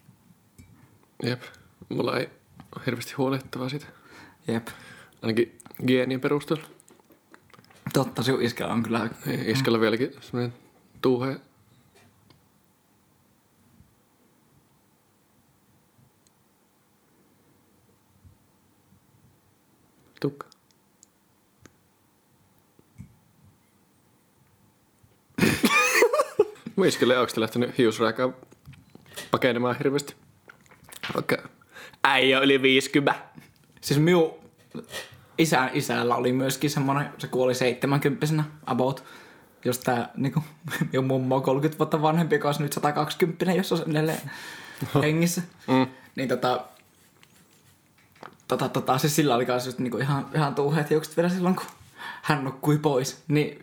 Jep. Mulla ei ole hirveästi huolehdittavaa siitä. Jep. Ainakin geenien perusteella. Totta, sinun iskä on kyllä... Ei Iskellä vieläkin semmoinen tuuhe. Tukka. Mun iskelle onko lähtenyt hiusraikaa pakenemaan hirveästi? Vaikka äijä yli 50. Siis minun isän isällä oli myöskin semmonen, se kuoli 70 about. Jos tää niinku, minun mummo on 30 vuotta vanhempi, joka olisi nyt 120, jos on edelleen hengissä. Mm. Niin tota, tota, tota, siis sillä oli kans just niinku ihan, ihan tuuheet hiukset vielä silloin, kun hän nukkui pois. Niin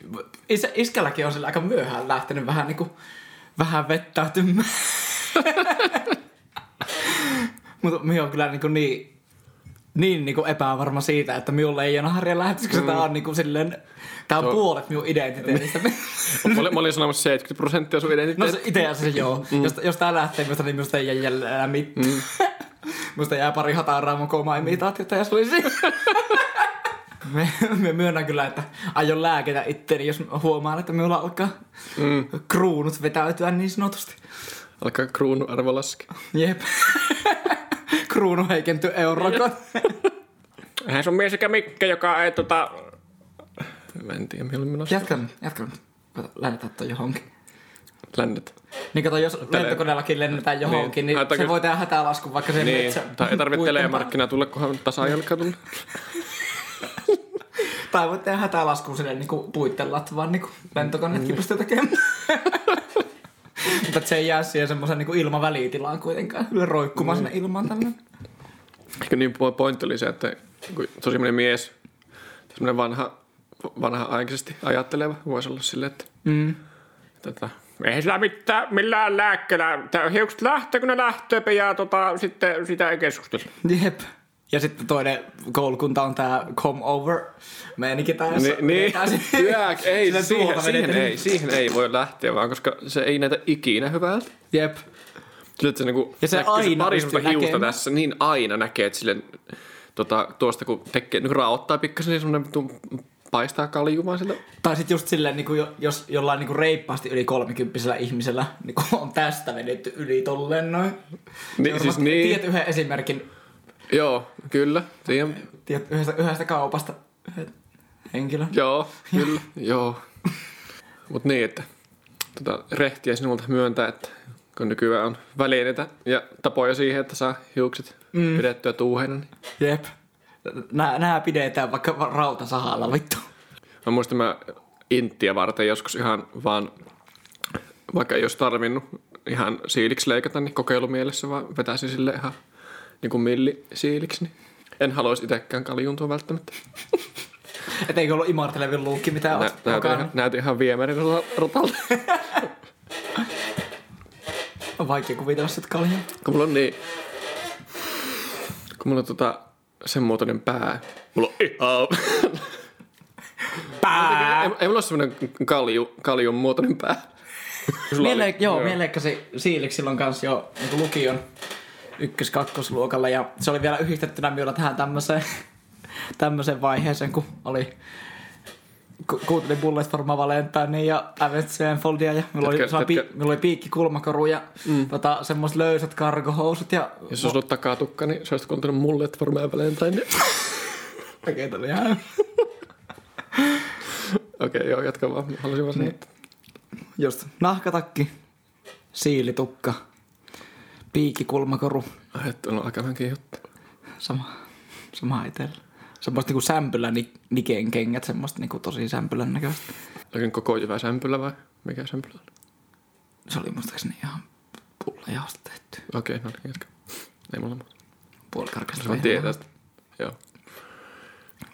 isä, iskälläkin on sillä aika myöhään lähtenyt vähän niinku, vähän vettäytymään. Mutta minä on kyllä niinku niin, niin niinku epävarma siitä, että minulla ei ole harja lähetys, koska mm. tää on niinku silleen, tää on Tuo- puolet minun identiteetistä. Mä olin, mä olin sanomassa 70 prosenttia sun No identiteetistä. se itse asiassa joo. Mm. Jos, jos tää lähtee minusta, niin minusta ei jää jäljellä mitään. Mm. minusta jää pari hataraa koma imitaatiota ja se oli siinä. me, me myönnän kyllä, että aion lääketä itteni, jos huomaan, että minulla alkaa mm. kruunut vetäytyä niin sanotusti. Alkaa kruunu arvo laskea. Jep. Kruunu heikentyy eurokon. Eihän sun mies eikä Mikke, joka ei tota... Mä en tiedä, mihin olin menossa. jatka nyt, jatka nyt. Kato, Lennetään toi johonkin. Lännet. Niin kato, jos lentokoneellakin lennetään johonkin, Niin. niin, se voi tehdä hätälaskun vaikka sen Niin, metsä. tai ei tarvitse puitten telemarkkina tulla, kunhan tasajalka tulla. Tai voit tehdä hätälaskun sinne niinku puitten latvaan niinku lentokoneetkin pystyy tekemään. Mutta se ei jää siihen semmoisen niinku ilmavälitilaan kuitenkaan. Kyllä roikkumaan sinne ilmaan tällainen. Ehkä niin po- pointti oli se, että kun se on semmoinen mies, semmoinen vanha, vanha aikaisesti ajatteleva, voisi olla silleen, että Mm. tota, Ei sillä mitään millään lääkkeellä. Hiukset lähtee, kun ne lähtee, ja tota, sitten sitä ei keskustella. Jep. Ja sitten toinen koulukunta on tää come over meininki tää, jossa niin, niin vedetään se- Jää, ei, siihen, siihen, ei, siihen ei voi lähteä vaan, koska se ei näytä ikinä hyvältä. Jep. Että se, niinku, Ja se näkyy aina pari pystyy semmoista hiusta näkemään. tässä, niin aina näkee, että sille, tota, tuosta kun tekee, niin raottaa pikkasen, niin semmoinen paistaa kaljumaan sillä. Tai sitten just silleen, niin kuin, jos jollain niin kuin reippaasti yli kolmikymppisellä ihmisellä niin kuin on tästä vedetty yli tolleen noin. Niin, Se siis niin. Tiedät yhden esimerkin, Joo, kyllä. Tiedän. Tiedät, yhdestä, yhdestä kaupasta yhden henkilön. Joo, kyllä. Joo. Mut niin, että tota, rehtiä sinulta myöntää, että kun nykyään on välineitä ja tapoja siihen, että saa hiukset mm. pidettyä tuuheina, niin Jep. Nää, nää pidetään vaikka va- rautasahalla, vittu. Mä muistan mä inttiä varten joskus ihan vaan, vaikka ei olisi tarvinnut ihan siiliksi leikata, niin kokeilumielessä vaan vetäisin sille ihan niin kuin millisiiliksi. Niin en haluaisi itsekään kaljuntua välttämättä. Et eikö ollut imartelevin luukki, mitä Nä, oot näytin, ihan, näytin ihan viemärin rotalta. On vaikea kuvitella sit kaljaa. kun mulla on niin... Kun mulla on tota sen muotoinen pää. Mulla on ihan... Pää! ei, ei mulla ole semmonen kalju, kaljun muotoinen pää. Miele, joo, joo. mieleikkäsi siiliksi silloin kanssa jo niin lukion ykkös-kakkosluokalla ja se oli vielä yhdistettynä minulla tähän tämmöiseen, tämmöiseen vaiheeseen, kun oli ku- kuuntelin Bullet for Valentine ja Avenged Sevenfoldia ja minulla oli, jotka, pi, minulla oli piikki kulmakoru ja mm. tota, semmoiset löysät kargohousut ja Jos olisi ollut takatukka, niin sä olisit kuuntelut että varmaan Valentine. Okei, tuli ihan... Okei, okay, joo, jatka vaan. Halusin vaan sanoa, että Just nahkatakki, siilitukka, piikki kulmakoru, ai, että on aika vähän juttu. sama, sama itsellä. Semmoista niinku sämpylä ni- Niken kengät, semmoista niinku tosi sämpylän näköistä. Oikein koko jyvä sämpylä vai? Mikä sämpylä on? Se oli muistaakseni ihan pullajaosta tehty. Okei, okay, no niin, jatka. Ei mulla muuta. Puolikarkeasta. Se vaan tietää. Joo.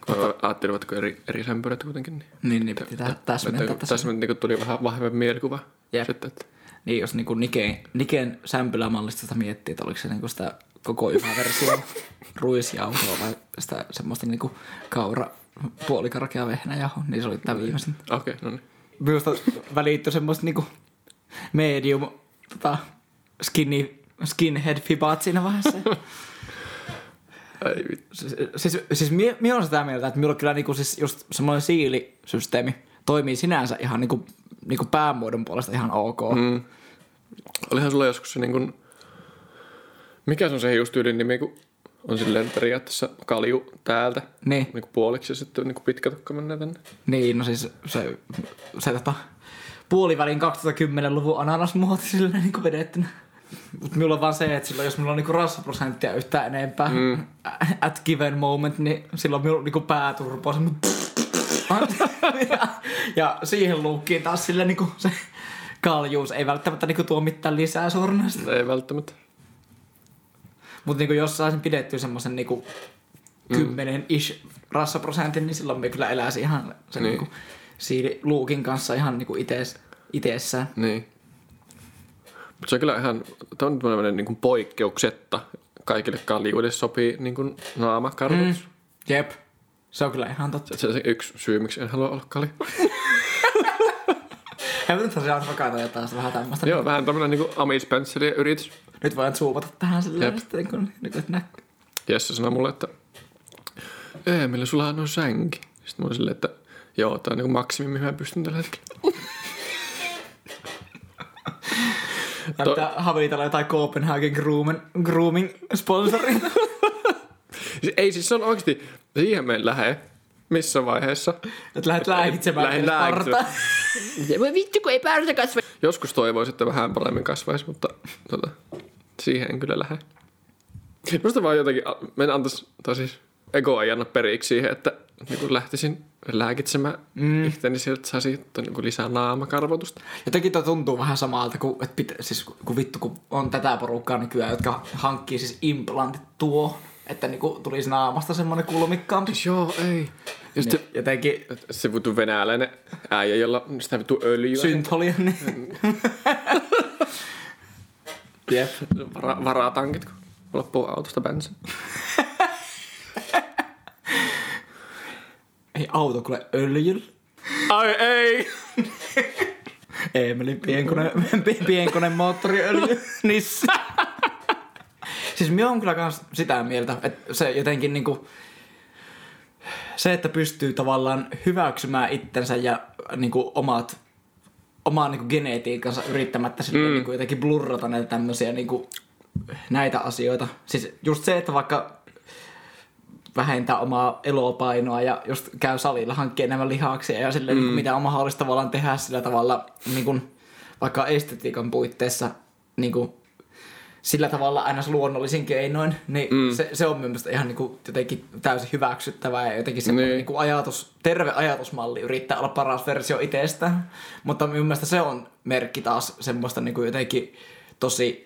Kun mä ajattelin, että eri, eri sämpylät kuitenkin, niin... Niin, niin piti tä- täsmentää tässä. Tässä niin tuli vähän vahvempi mielikuva. Jep. Sitten, että Niin, jos niinku Niken, Niken sämpylämallista sitä miettii, että oliko se niinku sitä koko versio ruisjauhoa vai sitä semmoista niinku kaura puolikarkea vehnäjauho, niin se oli tää viimeisin. okei, okay, no niin. Minusta välittyi semmoista niinku medium tota, skinny, skinhead fibaat siinä vaiheessa. Ei vittu. siis, siis, siis mie, mie on sitä mieltä, että minulla kyllä niinku siis just semmoinen siilisysteemi toimii sinänsä ihan niinku, niinku päämuodon puolesta ihan ok. Mm. Olihan sulla joskus se niin kuin... Mikä se on se hiustyylin nimi, kun on silleen periaatteessa kalju täältä. Niin. Niin kuin puoliksi ja sitten niin kuin pitkä tukka menee tänne. Niin, no siis se, se tota, puolivälin 2010-luvun ananasmuoti silleen niinku vedettynä. Mut minulla on vaan se, että silloin jos minulla on niinku rassaprosenttia yhtään enempää mm. at given moment, niin silloin minulla on niinku pääturpo semmoinen ja, ja siihen luukkiin taas sille niinku se kaljuus ei välttämättä niinku tuo mitään lisää sornasta. Ei välttämättä. Mutta niinku jos saisin pidettyä semmoisen niinku kymmenen ish rassaprosentin, niin silloin me kyllä eläisi ihan sen Niin. niin. niinku siili luukin kanssa ihan niinku ites, itessään. Niin. Mutta se on kyllä ihan, tämä on tämmöinen niin kuin poikkeuksetta kaikille kaljuille sopii niin kuin naamakarvotus. Mm. Jep. Se on kyllä ihan totta. Se on se yksi syy, miksi en halua olla kalju. Nyt tosiaan hakata jotain sitä vähän tämmöistä. Joo, vähän tämmöinen niin Ami Spencerin yritys. Nyt voin zoomata tähän silleen, Jep. niin kun, niin kun näkyy. Jesse sanoi mulle, että Eemeli, sulla on sänki. Sitten mä olin silleen, että joo, tää on niin maksimi, mihin mä pystyn tällä hetkellä. Näyttää havitella jotain Copenhagen grooming, grooming sponsoria. Siis, ei siis se on oikeasti, siihen me en lähde. Missä vaiheessa? että lähdet lääkitsemään Lähden lääkitsemään. Voi vittu, kun ei päästä kasva. Joskus toivoisin, että vähän paremmin kasvaisi, mutta tota, siihen en kyllä lähde. Musta vaan jotenkin, mä en antais, tai siis ego ei anna periksi siihen, että niin kun lähtisin lääkitsemään mm. itseäni sieltä, että saisi niin lisää naamakarvotusta. Jotenkin toi tuntuu vähän samalta kuin, että pitä, siis, kun vittu, kun on tätä porukkaa nykyään, jotka hankkii siis implantit tuo, että niinku tulisi naamasta semmoinen kulmikkaampi. Joo, ei. Ja sitten Jotenkin se vittu venäläinen äijä, jolla on sitä vittu öljyä. syntholia, niin Jep. Vara, varatankit, kun loppuu autosta bensa. Ei auto kuule öljyllä. Ai ei! Eemeli pienkone, pienkone moottoriöljy nissä. Siis minä on kyllä kans sitä mieltä, että se jotenkin niinku, se, että pystyy tavallaan hyväksymään itsensä ja niinku omat omaa niinku genetiikkansa yrittämättä sille mm. niinku jotenkin blurrata näitä tämmöisiä niinku, näitä asioita. Siis just se, että vaikka vähentää omaa elopainoa ja just käy salilla hankkeen enemmän lihaksia ja silleen, mm. niin mitä on mahdollista tavallaan tehdä sillä tavalla niin kuin, vaikka estetiikan puitteissa niin kuin, sillä tavalla aina luonnollisin keinoin, niin mm. se, se on mielestäni ihan niin kuin, jotenkin täysin hyväksyttävää ja jotenkin se Niin. niin. Niin ajatus, terve ajatusmalli yrittää olla paras versio itsestä, mutta minun mielestä se on merkki taas semmoista niin kuin jotenkin tosi,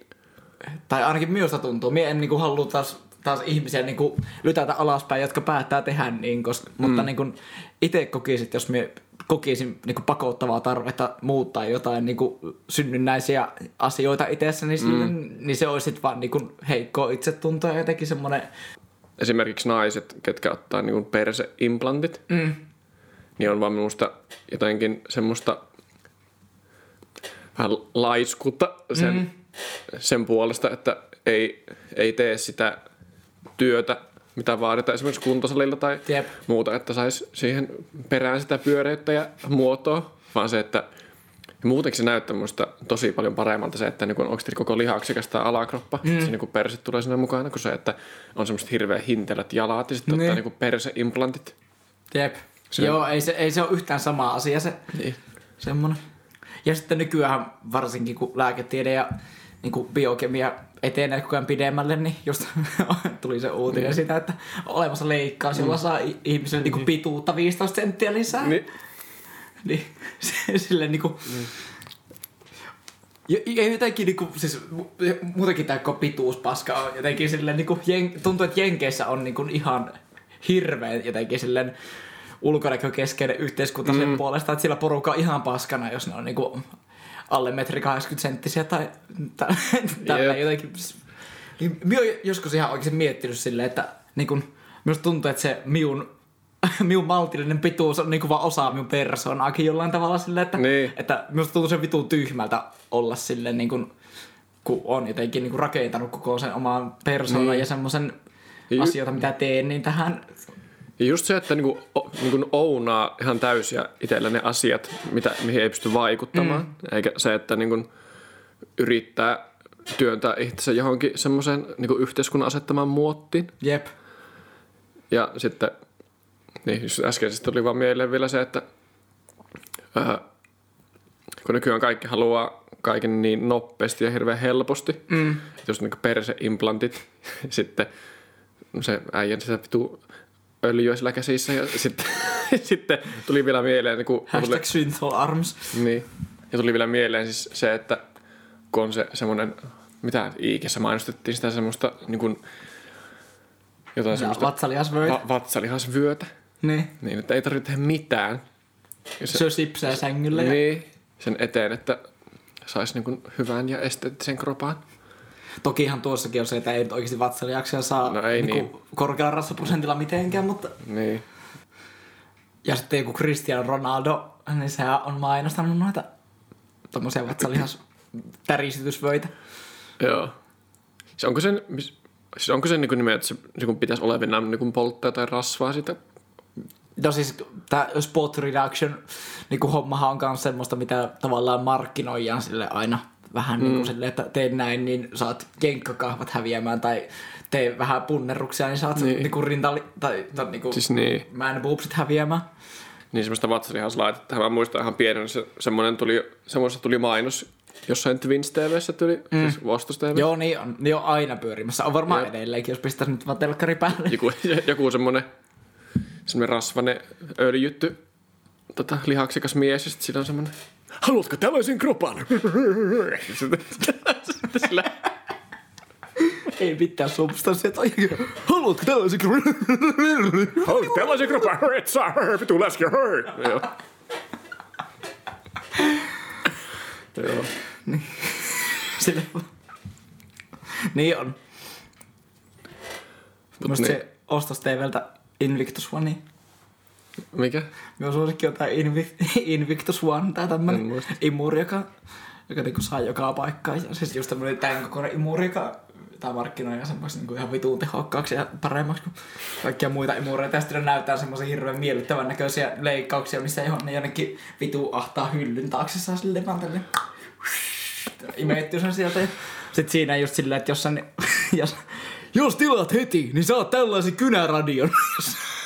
tai ainakin minusta tuntuu, minä en niin kuin halua taas taas ihmisiä niin kuin lytätä alaspäin, jotka päättää tehdä niin, koska, mm. mutta niin kuin itse kokisin, jos me kokisin niin kuin pakottavaa tarvetta muuttaa jotain niin kuin synnynnäisiä asioita itsessä, niin, mm. niin se olisi vaan niin kuin heikkoa itsetuntoa ja jotenkin semmoinen... Esimerkiksi naiset, ketkä ottaa niin perseimplantit, mm. niin on vaan minusta jotenkin semmoista vähän laiskuutta sen, mm. sen puolesta, että ei, ei tee sitä työtä, mitä vaaditaan esimerkiksi kuntosalilla tai Jep. muuta, että saisi siihen perään sitä pyöreyttä ja muotoa, vaan se, että ja muutenkin se näyttää minusta tosi paljon paremmalta se, että niin onko koko lihaksikas tämä alakroppa, mm. se niin perse tulee sinne mukana, kuin se, että on semmoiset hirveän hintelät jalat ja sitten Niin. ottaa niin perseimplantit. Jep. Se- Joo, ei se, ei se ole yhtään sama asia se Niin. semmoinen. Ja sitten nykyään varsinkin kun lääketiede ja niin kuin biokemia etenee koko ajan pidemmälle, niin just tuli se uutinen Niin. sitä, että olemassa leikkaus, jolla saa i- ihmiselle niin kuin pituutta 15 senttiä lisää. Niin. Niin se, silleen niinku... Ja, ja jotenkin niinku, siis mu- muutenkin koko pituuspaska on jotenkin silleen niinku, jen, tuntuu, että Jenkeissä on niinku ihan hirveän jotenkin silleen ulkonäkökeskeinen yhteiskunta sen puolesta, että sillä porukka on ihan paskana, jos ne on niinku alle metri 80 senttisiä tai tä- tällä Jep. jotenkin. Niin, minä olen joskus ihan oikeasti miettinyt silleen, että niin kun, minusta tuntuu, että se miun, miun maltillinen pituus on niin vaan osa minun persoonaakin jollain tavalla silleen, että, Niin. että minusta tuntuu se vitun tyhmältä olla silleen niin kuin, kun on jotenkin niin kuin rakentanut koko sen oman persoonan Niin. ja semmoisen asioita, mitä teen, niin tähän Ja just se, että niinku, o, niinku ounaa ihan täysiä itsellä ne asiat, mitä, mihin ei pysty vaikuttamaan. Mm. Eikä se, että niinku yrittää työntää itsensä johonkin semmoiseen niinku yhteiskunnan asettamaan muottiin. jep. Ja sitten, niin just äskeisestä tuli vaan mieleen vielä se, että ää, kun nykyään kaikki haluaa kaiken niin nopeasti ja hirveän helposti, mm. jos niinku perseimplantit, sitten se äijän sitä vitu öljyä sillä käsissä ja sitten, sitten tuli vielä mieleen, niin kun, tuli, Hashtag Synthol Arms. niin, ja tuli vielä mieleen siis se, että kun on se semmoinen, mitä Iikessä mainostettiin sitä semmoista niin kuin, jotain semmoista Vatsalihasvöitä. va- vatsalihasvyötä, Niin. niin että ei tarvitse tehdä mitään. Ja Se sipsää sängyllä. Ja... niin, sen eteen, että saisi niin hyvän ja esteettisen kropaan. Tokihan tuossakin on se, että ei nyt oikeasti vatsalihaksia saa No ei niinku korkealla rasvaprosentilla mitenkään, mutta... Niin. Ja sitten joku Cristiano Ronaldo, niin sehän on mainostanut noita tommosia vatsalihas tärisitysvöitä. Joo. Se onko sen, siis onko sen niin nimen, että se niin pitäisi olevinaan niin polttaa tai rasvaa sitä? No siis tää spot reduction niin hommahan on myös semmoista, mitä tavallaan markkinoidaan sille aina vähän mm. niin kuin sille, että tee näin, niin saat jenkkakahvat häviämään tai tee vähän punnerruksia, niin saat Niin. niin. niinku rintali, tai, tai niinku Siis niin. man boobsit häviämään. Niin semmoista vatsalihauslaitetta. Mä muistan ihan pienenä, se, semmoinen tuli, semmoista tuli mainos jossain Twins TVssä tuli, mm. siis Vostos TV. Joo, niin on, niin on aina pyörimässä. On varmaan Jep. edelleenkin, jos pistäisi nyt vaan telkkari päälle. Joku, joku semmoinen, semmoinen rasvanen öljytty tota, lihaksikas mies ja sitten sillä on semmoinen Haluatko tällaisen kropan? sitten, sitten sillä, Ei mitään substanssia. Tai... Haluatko tällaisen Hei, tällaisen kropan, et saa, vitu läski, joo. Sille... niin on. Musta niin. se ostos TVltä Invictus One. Mikä? Minun suosikki on tää Invi- Invictus One, tää En tämmönen muista. imuri, joka, joka niinku saa joka paikkaan. Ja siis just tämmönen tän kokoinen imuri, joka tää markkinoi ja semmoista niinku ihan vituun tehokkaaksi ja paremmaksi kuin kaikkia muita imureita. Ja sitten ne näyttää semmoisia hirveän miellyttävän näköisiä leikkauksia, missä johon ne jonnekin vitu ahtaa hyllyn taakse saa sille vaan tälleen imettyy sen sieltä. Ja Sitten siinä just silleen, että jos, sä, jos, jos tilaat heti, niin saat tällaisen kynäradion.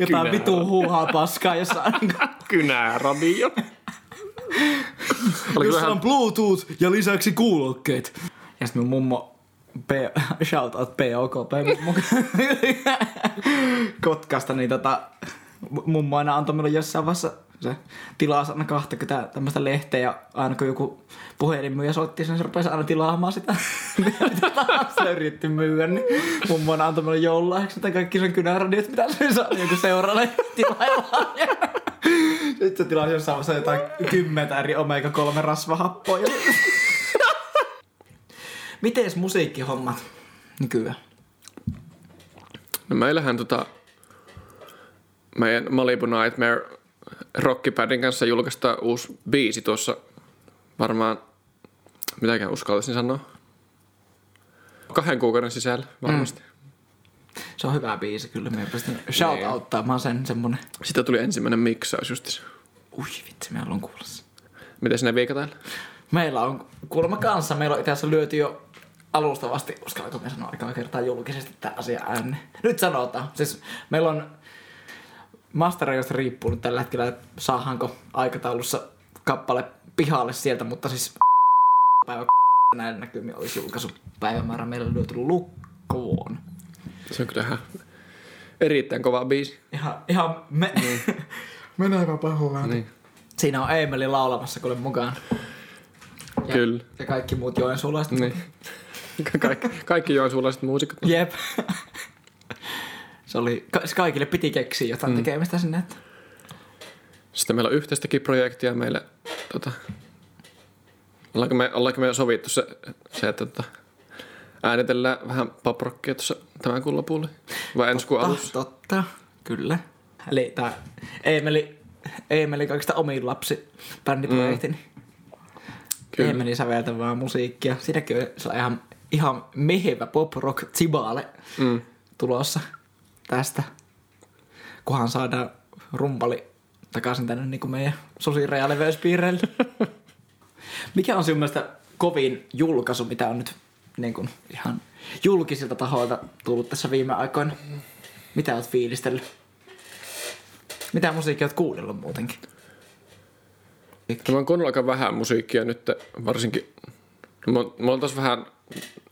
Jotain vitu huuhaa paskaa jossain. Kynäradio. Oliko se Jossa on Bluetooth ja lisäksi kuulokkeet. Ja sitten mun mummo, P, shout out POKP, Kotkasta, niin tota, mummo aina antoi minulle jossain vaiheessa se tilasi aina 20 tämmöistä lehteä ja aina kun joku puhelinmyyjä soitti sen, se rupesi aina tilaamaan sitä, se yritti myyä, niin mummo aina antoi minulle joululahjaksi että kaikki sen kynäradiot, mitä se saa joku seuraavalle tilaillaan. Sitten se tilasi jossain vaiheessa jotain kymmentä eri omega-3 rasvahappoja. Mites musiikkihommat nykyään? No meillähän tota, meidän Malibu Nightmare Rockipadin kanssa julkaistaan uusi biisi tuossa varmaan, mitäkään uskaltaisin sanoa, kahden kuukauden sisällä varmasti. Mm. Se on hyvä biisi kyllä. Me pystyn shout outtaamaan sen semmonen. Sitä tuli ensimmäinen miksaus just. Ui vitsi, me haluan kuulla sen. Miten sinne viikataan? Meillä on kuulemma kanssa. Meillä on itse asiassa lyöty jo alustavasti, uskallanko me sanoa aikaa kertaa julkisesti tämä asia ääneen. Nyt sanotaan. Siis meillä on masteroista riippuu nyt tällä hetkellä, että saadaanko aikataulussa kappale pihalle sieltä, mutta siis päivä näillä näkymin olisi julkaisupäivämäärä meillä lyöty lukkoon. Se on kyllä ihan erittäin kova biisi. Ihan, ihan me... Menevä pahoin. Niin. Siinä on Eemeli laulamassa kuule mukaan. Ja, Kyllä. Ja kaikki muut joensuulaiset. Niin. Kaikki, kaikki joensuulaiset muusikot. Jep. Se oli, ka- kaikille piti keksiä jotain mm. tekemistä sinne. Että. Sitten meillä on yhteistäkin projektia meille. Tota, ollaanko, me, ollaanko me sovittu se, se että tota, äänitellään vähän paprokkia tuossa tämän kuun lopulla? Vai ensi kuun alussa? totta, kyllä. Eli tää Eemeli, Eemeli kaikista omiin lapsi bändiprojekti. Mm. Kyllä. Eemeli säveltävää musiikkia. Siinäkin on ihan, ihan mehevä pop rock tibaale Mm. tulossa tästä. Kunhan saadaan rumpali takaisin tänne niin kuin meidän susirajaleveyspiireille. Mikä on sinun mielestä kovin julkaisu, mitä on nyt niin kuin ihan julkisilta tahoilta tullut tässä viime aikoina? Mitä oot fiilistellyt? Mitä musiikkia oot kuunnellut muutenkin? Mä oon kuunnellut aika vähän musiikkia nyt, varsinkin. Mä, oon- mä oon taas vähän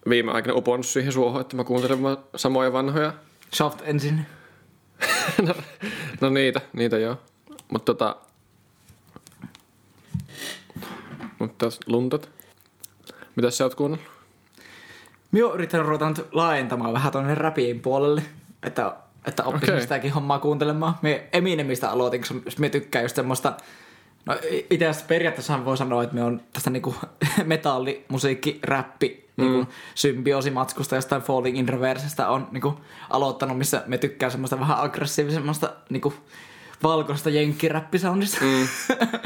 viime aikana uponnut siihen suohon, että mä kuuntelen vaan samoja vanhoja. Soft ensin. no, no niitä, niitä joo. Mutta tota... Mutta luntat. Mitäs sä oot kuunnellut? Minä oon yrittänyt ruveta nyt laajentamaan vähän tuonne räpiin puolelle, että, että oppisin okay. sitäkin hommaa kuuntelemaan. Me Eminemistä aloitin, koska me tykkään just semmoista No itse asiassa periaatteessa voi sanoa, että me on tästä niinku metallimusiikki, räppi, mm. niinku symbioosimatskusta jostain Falling in Reversestä on niinku aloittanut, missä me tykkää semmoista vähän aggressiivisemmasta niinku valkoista jenkkiräppisoundista. Mm.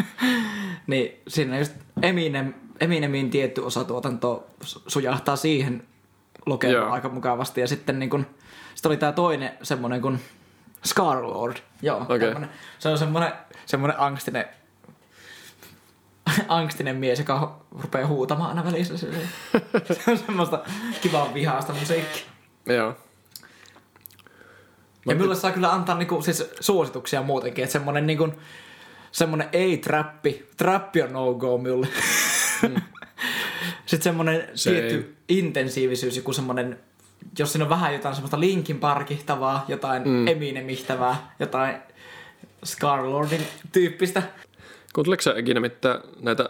niin siinä just Eminem, Eminemin tietty osa tuotantoa su- sujahtaa siihen lokeroon Joo. aika mukavasti. Ja sitten niin kun, sitten oli tää toinen semmonen kuin Scarlord. Joo, tämmönen. Se on semmonen, semmonen angstinen angstinen mies, joka rupeaa huutamaan aina välissä. Se on semmoista kivaa vihaasta musiikkia. Joo. Ja minulle saa kyllä antaa niinku, siis suosituksia muutenkin, että semmonen niinku, semmonen ei-trappi, trappi on no-go minulle. Sitten semmonen Se tietty ei. intensiivisyys, joku semmonen, jos siinä on vähän jotain semmoista Linkin parkihtavaa, jotain mm. Eminemihtävää, jotain Scarlordin tyyppistä. Kuunteletko sä ikinä mitään näitä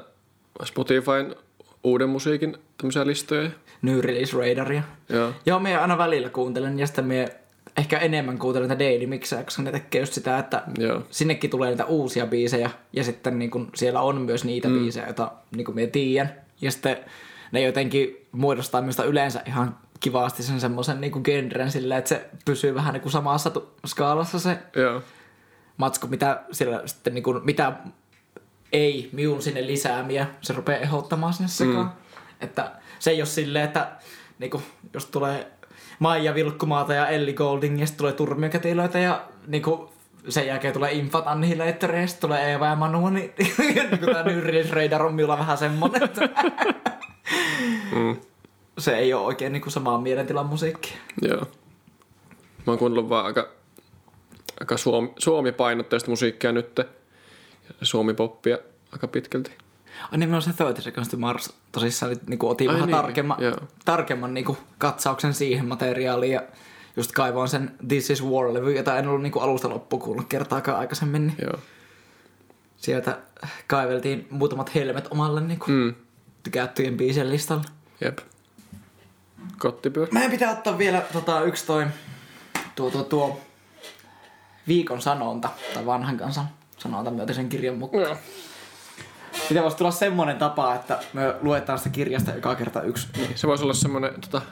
Spotifyn uuden musiikin tämmöisiä listoja? New Release Radaria. Joo. Joo, me aina välillä kuuntelen ja sitten me ehkä enemmän kuuntelen näitä daily mixejä, koska ne tekee just sitä, että Joo. sinnekin tulee niitä uusia biisejä ja sitten niin kun siellä on myös niitä mm. biisejä, joita niin kuin me tiedän. Ja sitten ne jotenkin muodostaa minusta yleensä ihan kivasti sen semmoisen niin genren silleen, että se pysyy vähän niin kuin samassa tu- skaalassa se Joo. matsku, mitä siellä sitten niin kuin, mitä ei miun sinne lisäämiä, se rupeaa ehdottamaan sinne sekaan. Mm. Että se ei ole silleen, että niin kuin, jos tulee Maija Vilkkumaata ja Elli Golding ja sitten tulee turmiokätilöitä ja niin kuin, sen jälkeen tulee Infat Annihilator ja sitten tulee Eeva ja Manu, niin, niin tämä Nyrris Radar on minulla vähän semmonen, että Mm. Se ei ole oikein niinku samaa mielentilan musiikkia. Joo. Mä oon kuunnellut vaan aika, aika suomi, suomi-painotteista musiikkia nyt. Suomi-poppia aika pitkälti. Ai niin, se 30 Seconds to Mars tosissaan niinku otin Ai vähän niin, tarkemman, joo. tarkemman niinku katsauksen siihen materiaaliin ja just kaivoin sen This is War-levy, jota en ollut niinku alusta loppuun kuullut kertaakaan aikaisemmin. Niin Joo. sieltä kaiveltiin muutamat helmet omalle niinku Mm. tykättyjen biisien listalle. Jep. Kottipyö. Meidän pitää ottaa vielä tota, yksi toi tuo, tuo, tuo viikon sanonta, tai vanhan kansan sanonta myötä sen kirjan mukaan. Joo. Pitää voisi tulla semmonen tapa, että me luetaan sitä kirjasta joka kerta yksi. Se voisi olla semmonen tota,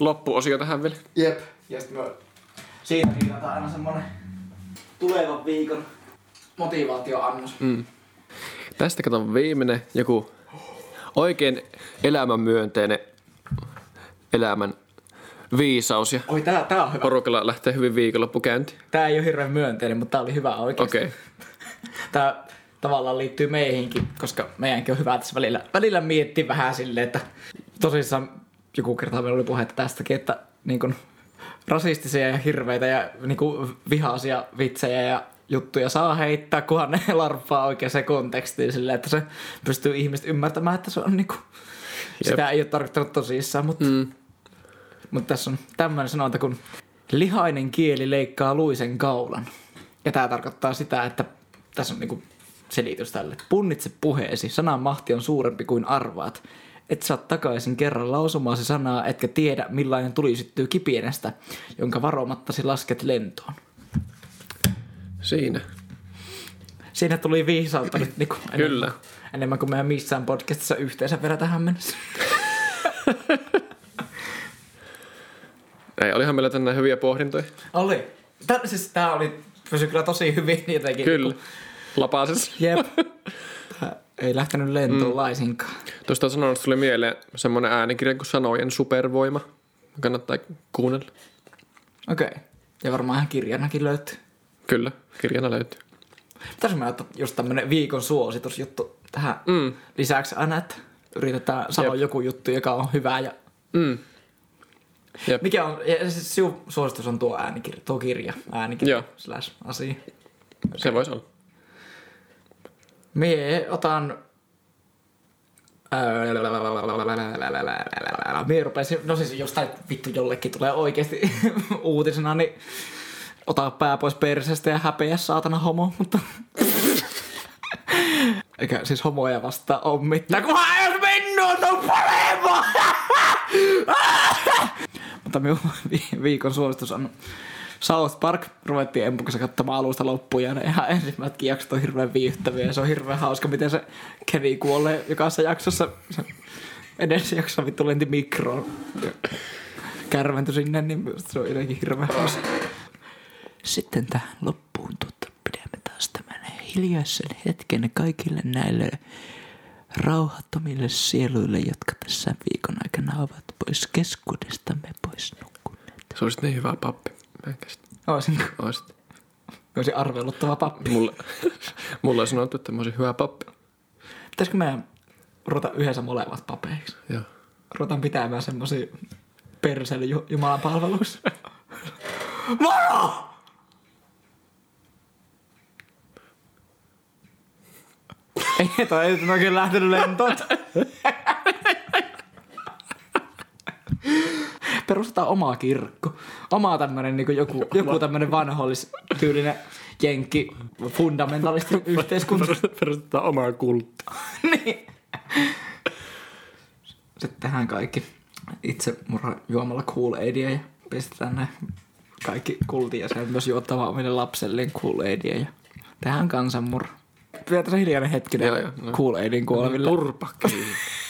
loppuosio tähän vielä. Jep. Ja sitten me siinä kirjataan aina semmonen tulevan viikon motivaatioannos. Mm. Tästä kato viimeinen joku oikein elämänmyönteinen elämän viisaus ja Oi, tää, tää on hyvä. porukalla lähtee hyvin viikonloppu käyntiin. Tää ei ole hirveän myönteinen, mutta tää oli hyvä oikeesti. Okei. Tää tavallaan liittyy meihinkin, koska meidänkin on hyvä tässä välillä, välillä miettiä vähän silleen, että tosissaan joku kerta meillä oli puhetta tästäkin, että niin kun, rasistisia ja hirveitä ja niin kun, vihaisia vitsejä ja juttuja saa heittää, kunhan ne larppaa oikeaan kontekstiin silleen, että se pystyy ihmiset ymmärtämään, että se on niinku, sitä ei ole tarkoittanut tosissaan, mutta, Mm. Mutta tässä on tämmöinen sanonta, kun lihainen kieli leikkaa luisen kaulan. Ja tämä tarkoittaa sitä, että tässä on niinku selitys tälle. Punnitse puheesi, sanan mahti on suurempi kuin arvaat. Et saa takaisin kerran lausumaasi sanaa, etkä tiedä millainen tuli syttyy kipienestä, jonka varomattasi lasket lentoon. Siinä. Siinä tuli viisautta nyt niinku enemmän, Kyllä. enemmän kuin meidän missään podcastissa yhteensä vielä tähän mennessä. Ei, olihan meillä tänne hyviä pohdintoja. Oli. Tää, siis tää oli, pysy kyllä tosi hyvin jotenkin. Kyllä. Niinku, Lapases. jep. Tää ei lähtenyt lentoon mm. laisinkaan. Tuosta sanonnosta tuli mieleen semmoinen äänikirja kuin Sanojen supervoima. Kannattaa kuunnella. Okei. Okay. Ja varmaan ihan kirjanakin löytyy. Kyllä, kirjana löytyy. Pitäisikö me ottaa just tämmönen viikon suositusjuttu tähän Mm. lisäksi aina, että yritetään sanoa Jep. joku juttu, joka on hyvä ja Mm. Jep. mikä on, ja siis sinun suositus on tuo äänikirja, tuo kirja, äänikirja Joo. slash asia. Se voisi olla. Mie otan... Mie rupesin, no siis jostain vittu jollekin tulee oikeesti uutisena, niin ota pää pois persestä ja häpeä saatana homo, mutta... Eikä siis homoja vastaan on mitään, hän ei olisi minut on paremmin! Mutta minun vi- viikon suositus on South Park. Ruvettiin empukassa katsomaan alusta loppuun ja ne ihan ensimmäisetkin jaksot on hirveän viihdyttäviä ja se on hirveän hauska, miten se Kenny kuolee jokaisessa jaksossa. Se edellisessä jaksossa vittu lenti mikroon. ja Kärventyi sinne, niin se on jotenkin hirveän hauska. Sitten tähän loppuun tuota, pidämme taas tämän hiljaisen hetken kaikille näille rauhattomille sieluille, jotka tässä viikon aikana ovat pois keskuudestamme pois nukkuneet. Se olisi niin hyvä pappi. Mä en kestä. Olisinko? Oisit. Olisin arveluttava pappi. Mulle, mulle on sanottu, että mä olisin hyvä pappi. Pitäisikö meidän ruveta yhdessä molemmat papeiksi? Joo. Ruvetaan pitämään semmosia perseily ju- Jumalan palveluissa. Moro! Ei, toi ei nyt oikein lähtenyt lentoon. Perustetaan oma kirkko. Oma tämmönen niinku joku, joku tämmönen vanhollis tyylinen jenkki fundamentalisti yhteiskunta. Perustetaan omaa kulttia. niin. Sitten tehdään kaikki itse murha juomalla Cool Aidia ja pistetään ne kaikki kultin ja sen myös juottava omille lapselleen Cool Aidia ja tehdään kansanmurha. Pidetään se hiljainen hetki Joo, joo, no. Cool Aidin kuoleville. Turpa kiinni.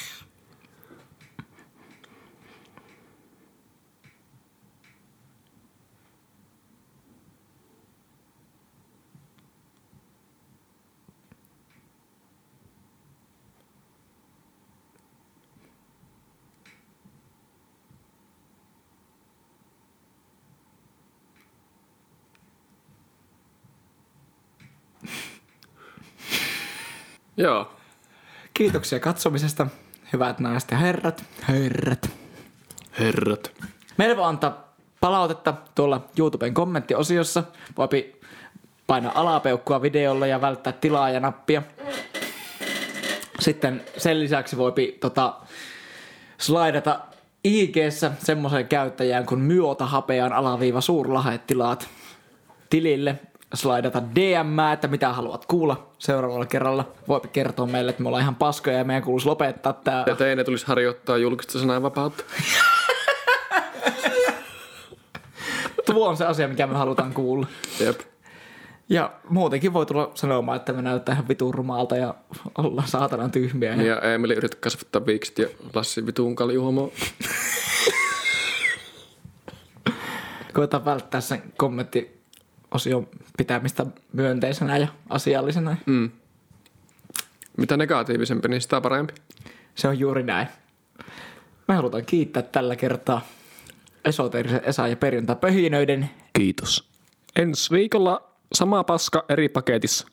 Joo. Kiitoksia katsomisesta. hyvät naiset ja herrat, herrat. Herrat. Meille voi antaa palautetta tuolla YouTuben kommenttiosiossa. Voipi painaa alapeukkua videolla ja välttää tilaaja-nappia. Sitten sen lisäksi voipi tota, slaidata ig semmoisen käyttäjään kuin myota hapean alaviiva suurlahettilaat tilille slaidata DM, että mitä haluat kuulla seuraavalla kerralla. Voipi kertoa meille, että me ollaan ihan paskoja ja meidän kuuluisi lopettaa tää. Ja teidän tulisi harjoittaa julkista sananvapautta. Tuo on se asia, mikä me halutaan kuulla. Jep. Ja muutenkin voi tulla sanomaan, että me näyttää ihan vitun rumalta ja ollaan saatanan tyhmiä. Ja... Ja Emeli yrittää kasvattaa viikset ja Lassi vituun kaljuhomoa. Koetaan välttää sen kommenttiosion pitämistä myönteisenä ja asiallisena. Mm. Mitä negatiivisempi, niin sitä parempi. Se on juuri näin. Me halutaan kiittää tällä kertaa esoteerisen Esa ja perjantai pöhinöiden Kiitos. Ensi viikolla sama paska eri paketissa.